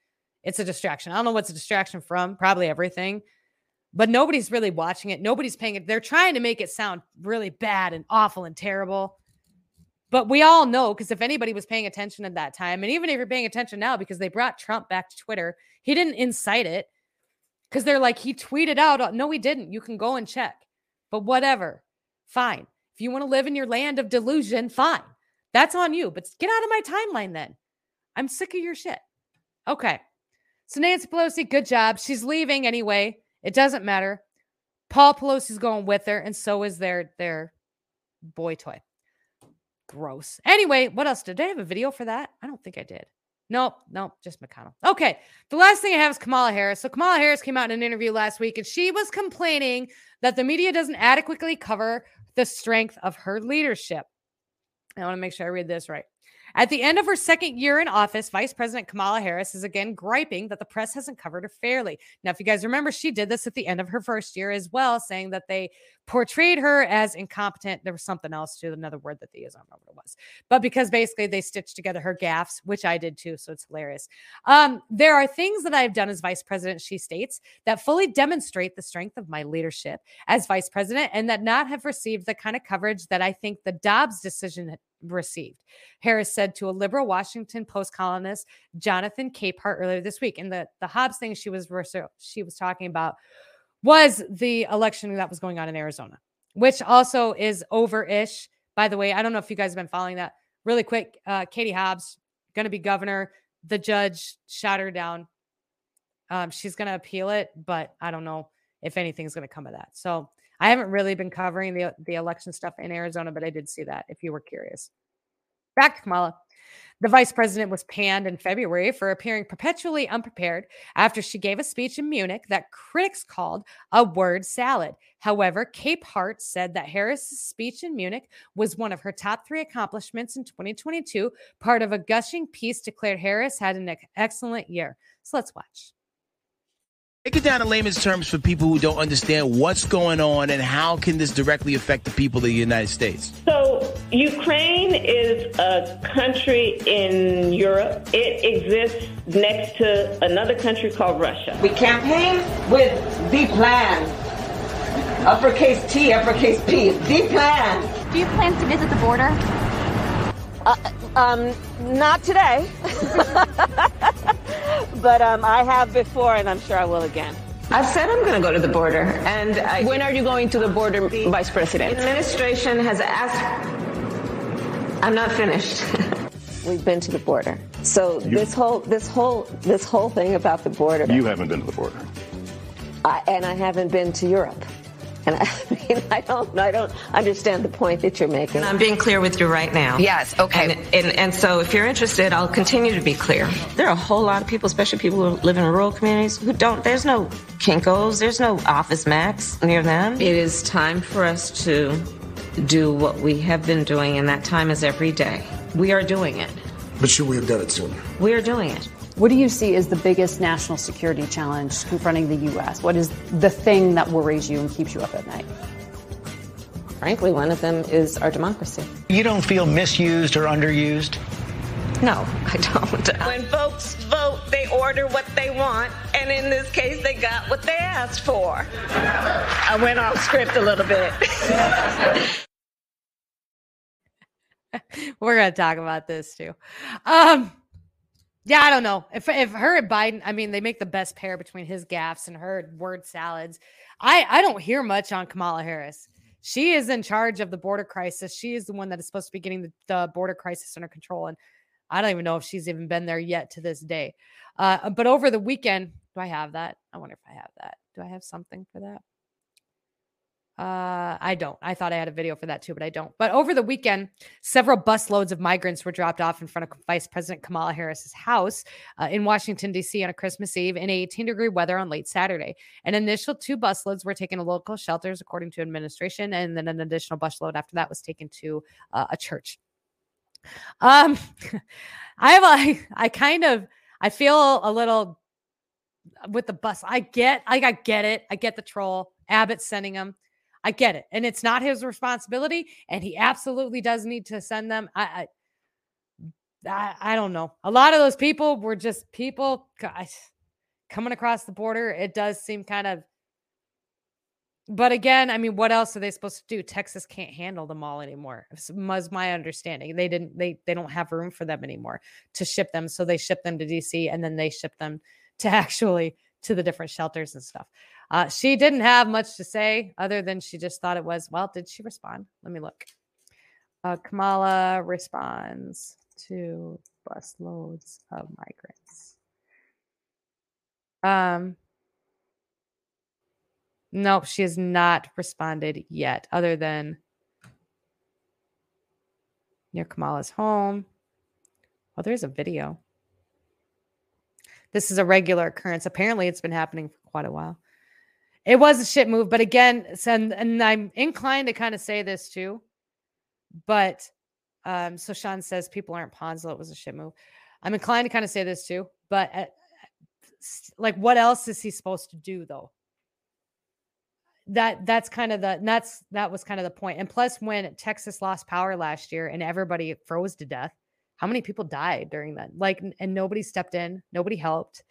It's a distraction. I don't know what's a distraction from, probably everything. But nobody's really watching it. Nobody's paying it. They're trying to make it sound really bad and awful and terrible. But we all know because if anybody was paying attention at that time, and even if you're paying attention now, because they brought Trump back to Twitter, he didn't incite it because they're like, he tweeted out, uh, no, he didn't. You can go and check. But whatever, fine. If you want to live in your land of delusion, fine. That's on you. But get out of my timeline then. I'm sick of your shit. Okay. So Nancy Pelosi, good job. She's leaving anyway. It doesn't matter. Paul Pelosi's going with her, and so is their their boy toy. Gross. Anyway, what else? Did I have a video for that? I don't think I did. Nope, nope, just McConnell. Okay. The last thing I have is Kamala Harris. So Kamala Harris came out in an interview last week and she was complaining that the media doesn't adequately cover the strength of her leadership. I want to make sure I read this right. At the end of her second year in office, Vice President Kamala Harris is again griping that the press hasn't covered her fairly. Now, if you guys remember, she did this at the end of her first year as well, saying that they portrayed her as incompetent. There was something else to another word that they used. I don't know what it was, but because basically they stitched together her gaffes, which I did too. So it's hilarious. Um, there are things that I've done as vice president, she states, that fully demonstrate the strength of my leadership as vice president and that not have received the kind of coverage that I think the Dobbs decision received. Harris said to a liberal Washington Post columnist, Jonathan Capehart, earlier this week. And the, the Hobbs thing she was she was talking about was the election that was going on in Arizona, which also is over-ish. By the way, I don't know if you guys have been following that. Really quick, uh, Katie Hobbs going to be governor. The judge shot her down. Um, she's going to appeal it, but I don't know if anything's going to come of that. So I haven't really been covering the the election stuff in Arizona, but I did see that. If you were curious, back to Kamala. The vice president was panned in February for appearing perpetually unprepared after she gave a speech in Munich that critics called a word salad. However, Capehart said that Harris's speech in Munich was one of her top three accomplishments in 2022, part of a gushing piece declared Harris had an excellent year. So let's watch. Break it down in layman's terms for people who don't understand what's going on and how can this directly affect the people of the United States. So, Ukraine is a country in Europe. It exists next to another country called Russia. We campaign with the plan. Uppercase T, uppercase P. The plan. Do you plan to visit the border? Uh, um, not today. but um, I have before, and I'm sure I will again. I said I'm going to go to the border. And I, when are you going to the border, Vice President? The administration has asked. I'm not finished. We've been to the border. So You- this whole this whole this whole thing about the border. You haven't been to the border. I, and I haven't been to Europe. And I mean, I don't, I don't understand the point that you're making. I'm being clear with you right now. Yes, okay. And, and, and so if you're interested, I'll continue to be clear. There are a whole lot of people, especially people who live in rural communities, who don't, there's no Kinkos, there's no Office Max near them. It is time for us to do what we have been doing, and that time is every day. We are doing it. But should we have done it sooner? We are doing it. What do you see as the biggest national security challenge confronting the U.S.? What is the thing that worries you and keeps you up at night? Frankly, one of them is our democracy. You don't feel misused or underused? No, I don't. When folks vote, they order what they want, and in this case, they got what they asked for. I went off script a little bit. We're gonna talk about this too. Um, yeah, I don't know if if her and Biden. I mean, they make the best pair between his gaffes and her word salads. I I don't hear much on Kamala Harris. She is in charge of the border crisis. She is the one that is supposed to be getting the, the border crisis under control, and I don't even know if she's even been there yet to this day. Uh, but over the weekend, do I have that? I wonder if I have that. Do I have something for that? Uh, I don't. I thought I had a video for that too, but I don't. But over the weekend, several busloads of migrants were dropped off in front of Vice President Kamala Harris's house uh, in Washington, D.C. on a Christmas Eve in 18 degree weather on late Saturday. An initial two busloads were taken to local shelters, according to administration, and then an additional busload after that was taken to uh, a church. Um, I have a, I kind of, I feel a little with the bus. I get, I, I get it. I get the troll. Abbott sending them. I get it. And it's not his responsibility. And he absolutely does need to send them. I, I, I, don't know. A lot of those people were just people coming across the border. It does seem kind of, but again, I mean, what else are they supposed to do? Texas can't handle them all anymore. Was my understanding. They didn't. They they don't have room for them anymore to ship them. So they ship them to DC, and then they ship them to actually to the different shelters and stuff. Uh, she didn't have much to say other than she just thought it was. Well, did she respond? Let me look. Uh, Kamala responds to busloads of migrants. Um. Nope, she has not responded yet, other than near Kamala's home. Oh, there's a video. This is a regular occurrence. Apparently, it's been happening for quite a while. It was a shit move, but again, and, and I'm inclined to kind of say this too. But um, so Sean says people aren't so it was a shit move. I'm inclined to kind of say this too, but uh, s- like, what else is he supposed to do though? that that's kind of the that's that was kind of the point. And plus, when Texas lost power last year and everybody froze to death, how many people died during that? Like, and nobody stepped in, nobody helped.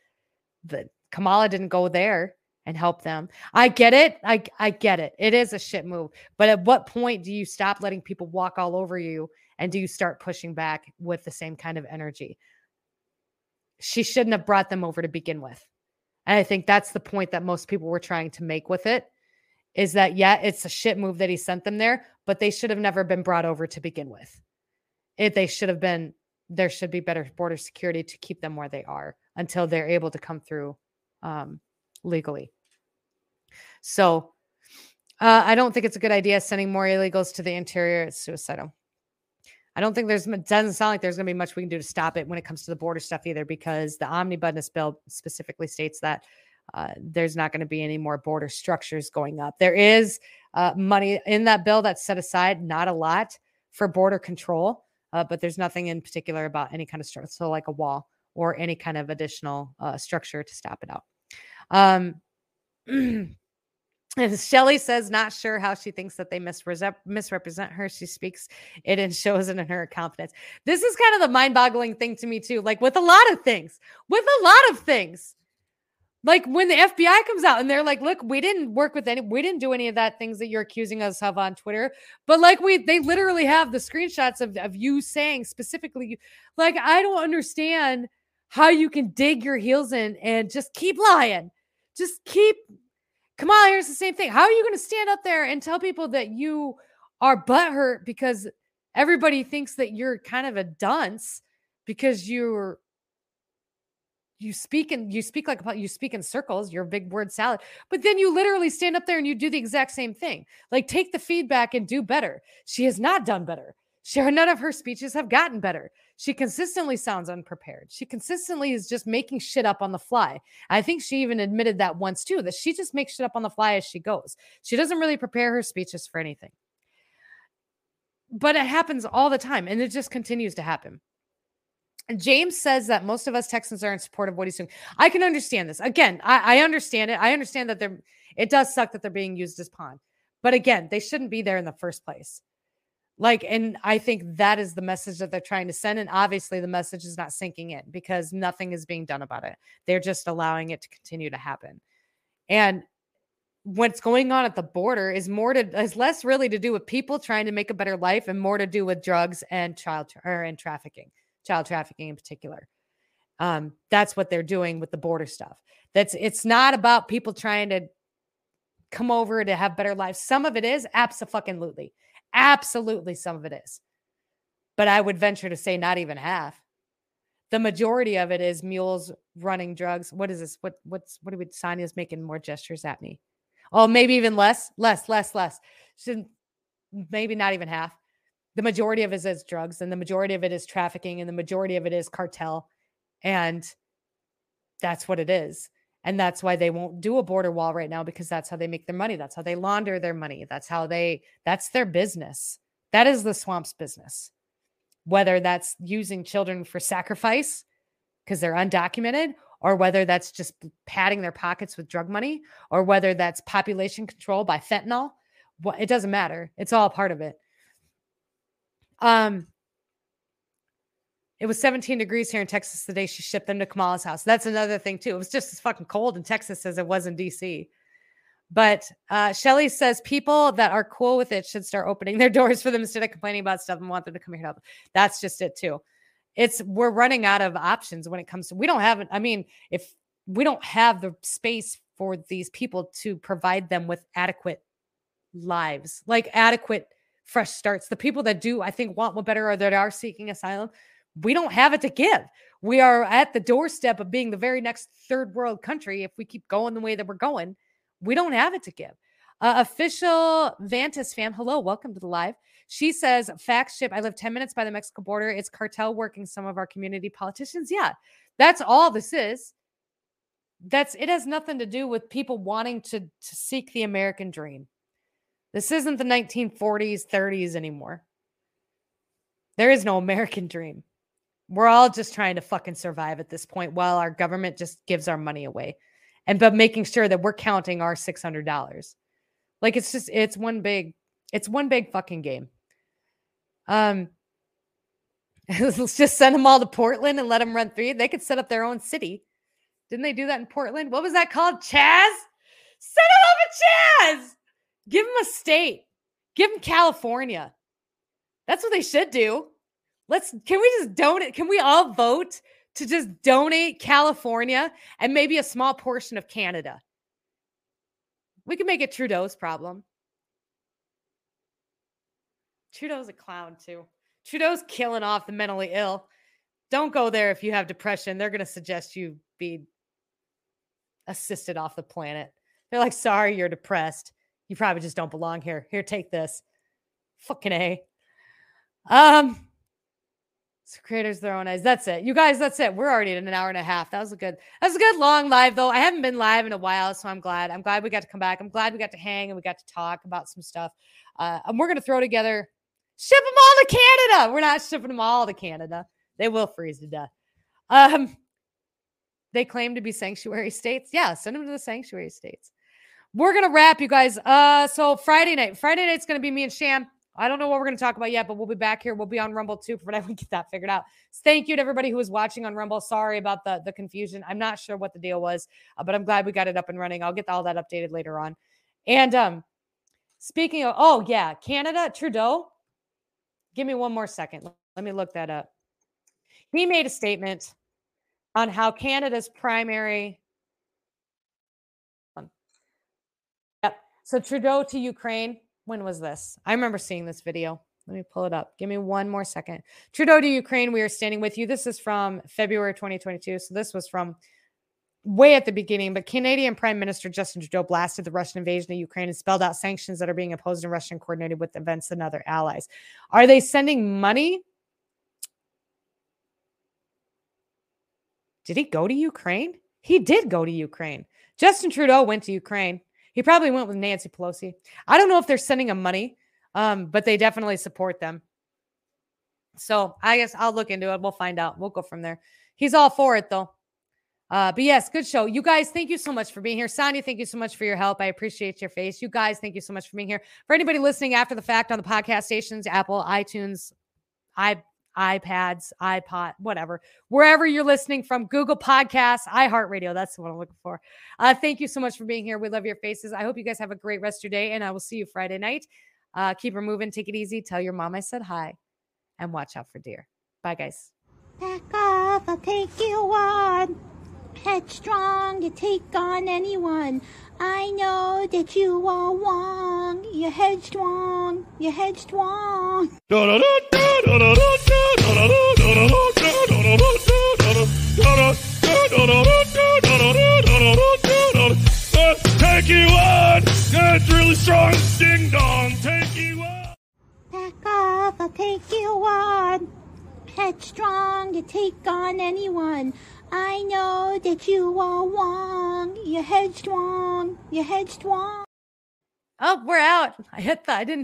The Kamala didn't go there and help them. I get it. I I get it. It is a shit move. But at what point do you stop letting people walk all over you and do you start pushing back with the same kind of energy? She shouldn't have brought them over to begin with. And I think that's the point that most people were trying to make with it is that yeah, it's a shit move that he sent them there, but they should have never been brought over to begin with. It they should have been there should be better border security to keep them where they are until they're able to come through um, legally. So uh, I don't think it's a good idea sending more illegals to the interior. It's suicidal. I don't think there's it doesn't sound like there's going to be much we can do to stop it when it comes to the border stuff either, because the omnibus bill specifically states that uh, there's not going to be any more border structures going up. There is uh, money in that bill that's set aside, not a lot for border control, uh, but there's nothing in particular about any kind of structure, so like a wall or any kind of additional uh, structure to stop it out. Um, Shelly says, not sure how she thinks that they misrep- misrepresent her. She speaks it and shows it in her confidence. This is kind of the mind boggling thing to me, too. Like with a lot of things, with a lot of things. Like when the FBI comes out and they're like, look, we didn't work with any, we didn't do any of that things that you're accusing us of on Twitter. But like we, they literally have the screenshots of, of you saying specifically, like, I don't understand how you can dig your heels in and just keep lying. Just keep Kamala Harris, the same thing. How are you going to stand up there and tell people that you are butthurt because everybody thinks that you're kind of a dunce because you're you speak and you speak like you speak in circles you're a big word salad but then you literally stand up there and you do the exact same thing. Like take the feedback and do better. She has not done better she, none of her speeches have gotten better she consistently sounds unprepared. She consistently is just making shit up on the fly. I think she even admitted that once too, that she just makes shit up on the fly as she goes. She doesn't really prepare her speeches for anything. But it happens all the time and it just continues to happen. James says that most of us Texans are in support of what he's doing. I can understand this. Again, I, I understand it. I understand that they're it does suck that they're being used as pawn. But again, they shouldn't be there in the first place. Like, and I think that is the message that they're trying to send. And obviously, the message is not sinking in because nothing is being done about it. They're just allowing it to continue to happen. And what's going on at the border is more to is less really to do with people trying to make a better life and more to do with drugs and child or and trafficking, child trafficking in particular. Um, that's what they're doing with the border stuff. That's it's not about people trying to come over to have better lives. Some of it is absolutely. Absolutely, some of it is. But I would venture to say not even half. The majority of it is mules running drugs. What is this? What what's what are we Sonia's making more gestures at me? Oh, maybe even less, less, less, less. Should maybe not even half. The majority of it is drugs, and the majority of it is trafficking, and the majority of it is cartel. And that's what it is. And that's why they won't do a border wall right now because that's how they make their money. That's how they launder their money. That's how they, that's their business. That is the swamp's business. Whether that's using children for sacrifice because they're undocumented, or whether that's just padding their pockets with drug money, or whether that's population control by fentanyl. It doesn't matter. It's all part of it. Um, it was 17 degrees here in Texas the day she shipped them to Kamala's house. That's another thing too. It was just as fucking cold in Texas as it was in DC. But uh, Shelly says people that are cool with it should start opening their doors for them instead of complaining about stuff and want them to come here to help. That's just it too. It's we're running out of options when it comes to we don't have I mean, if we don't have the space for these people to provide them with adequate lives, like adequate fresh starts. The people that do, I think, want what better or that are seeking asylum, we don't have it to give. We are at the doorstep of being the very next third world country if we keep going the way that we're going. We don't have it to give. Uh, official Vantis fam, hello, welcome to the live. She says, fact ship. I live 10 minutes by the Mexico border. It's cartel working some of our community politicians. Yeah, that's all this is. That's it has nothing to do with people wanting to, to seek the American dream. This isn't the 1940s, 30s anymore. There is no American dream. We're all just trying to fucking survive at this point while our government just gives our money away. And but making sure that we're counting our $600. Like it's just it's one big it's one big fucking game. Um let's just send them all to Portland and let them run three. They could set up their own city. Didn't they do that in Portland? What was that called? Chaz? Set them over Chaz. Give them a state. Give them California. That's what they should do. Let's can we just donate? Can we all vote to just donate California and maybe a small portion of Canada? We can make it Trudeau's problem. Trudeau's a clown too. Trudeau's killing off the mentally ill. Don't go there if you have depression. They're going to suggest you be assisted off the planet. They're like, sorry, you're depressed. You probably just don't belong here. Here, take this. Fucking A. Um, so creators their own eyes. That's it. You guys, that's it. We're already in an hour and a half. That was a good, that was a good long live though. I haven't been live in a while, so I'm glad. I'm glad we got to come back. I'm glad we got to hang and we got to talk about some stuff. Uh, and we're gonna throw together, ship them all to Canada. We're not shipping them all to Canada. They will freeze to death. Um, they claim to be sanctuary states. Yeah, send them to the sanctuary states. we're gonna wrap, you guys. Uh, so Friday night, Friday night's gonna be me and Sham. I don't know what we're gonna talk about yet, but we'll be back here. We'll be on Rumble too, for whenever we get that figured out. Thank you to everybody who was watching on Rumble. Sorry about the the confusion. I'm not sure what the deal was, uh, but I'm glad we got it up and running. I'll get all that updated later on. And um, speaking of, oh yeah, Canada, Trudeau. Give me one more second. Let me look that up. He made a statement on how Canada's primary. Yep. So Trudeau to Ukraine. When was this? I remember seeing this video. Let me pull it up. Give me one more second. Trudeau to Ukraine. We are standing with you. This is from February 2022. So this was from way at the beginning, but Canadian Prime Minister Justin Trudeau blasted the Russian invasion of Ukraine and spelled out sanctions that are being imposed in Russia and coordinated with events and other allies. Are they sending money? Did he go to Ukraine? He did go to Ukraine. Justin Trudeau went to Ukraine. He probably went with Nancy Pelosi. I don't know if they're sending him money, um, but they definitely support them. So I guess I'll look into it. We'll find out. We'll go from there. He's all for it though. Uh, but yes, good show. You guys, thank you so much for being here. Sonia, thank you so much for your help. I appreciate your face. You guys, thank you so much for being here. For anybody listening after the fact on the podcast stations, Apple, iTunes, i iPads, iPod, whatever, wherever you're listening from, Google Podcasts, iHeartRadio. That's what I'm looking for. Uh, thank you so much for being here. We love your faces. I hope you guys have a great rest of your day, and I will see you Friday night. Uh, keep her moving. Take it easy. Tell your mom I said hi, and watch out for deer. Bye, guys. Back off, I'll take you on. Headstrong, you take on anyone. I know that you are wrong. You're headstrong, you're headstrong. Take you on! That's really strong. Ding dong. Take you on. Back off, I'll take you on. Headstrong, you take on anyone. I know that you are wrong. You're headstrong, you're headstrong. Oh, we're out. I that. I didn't.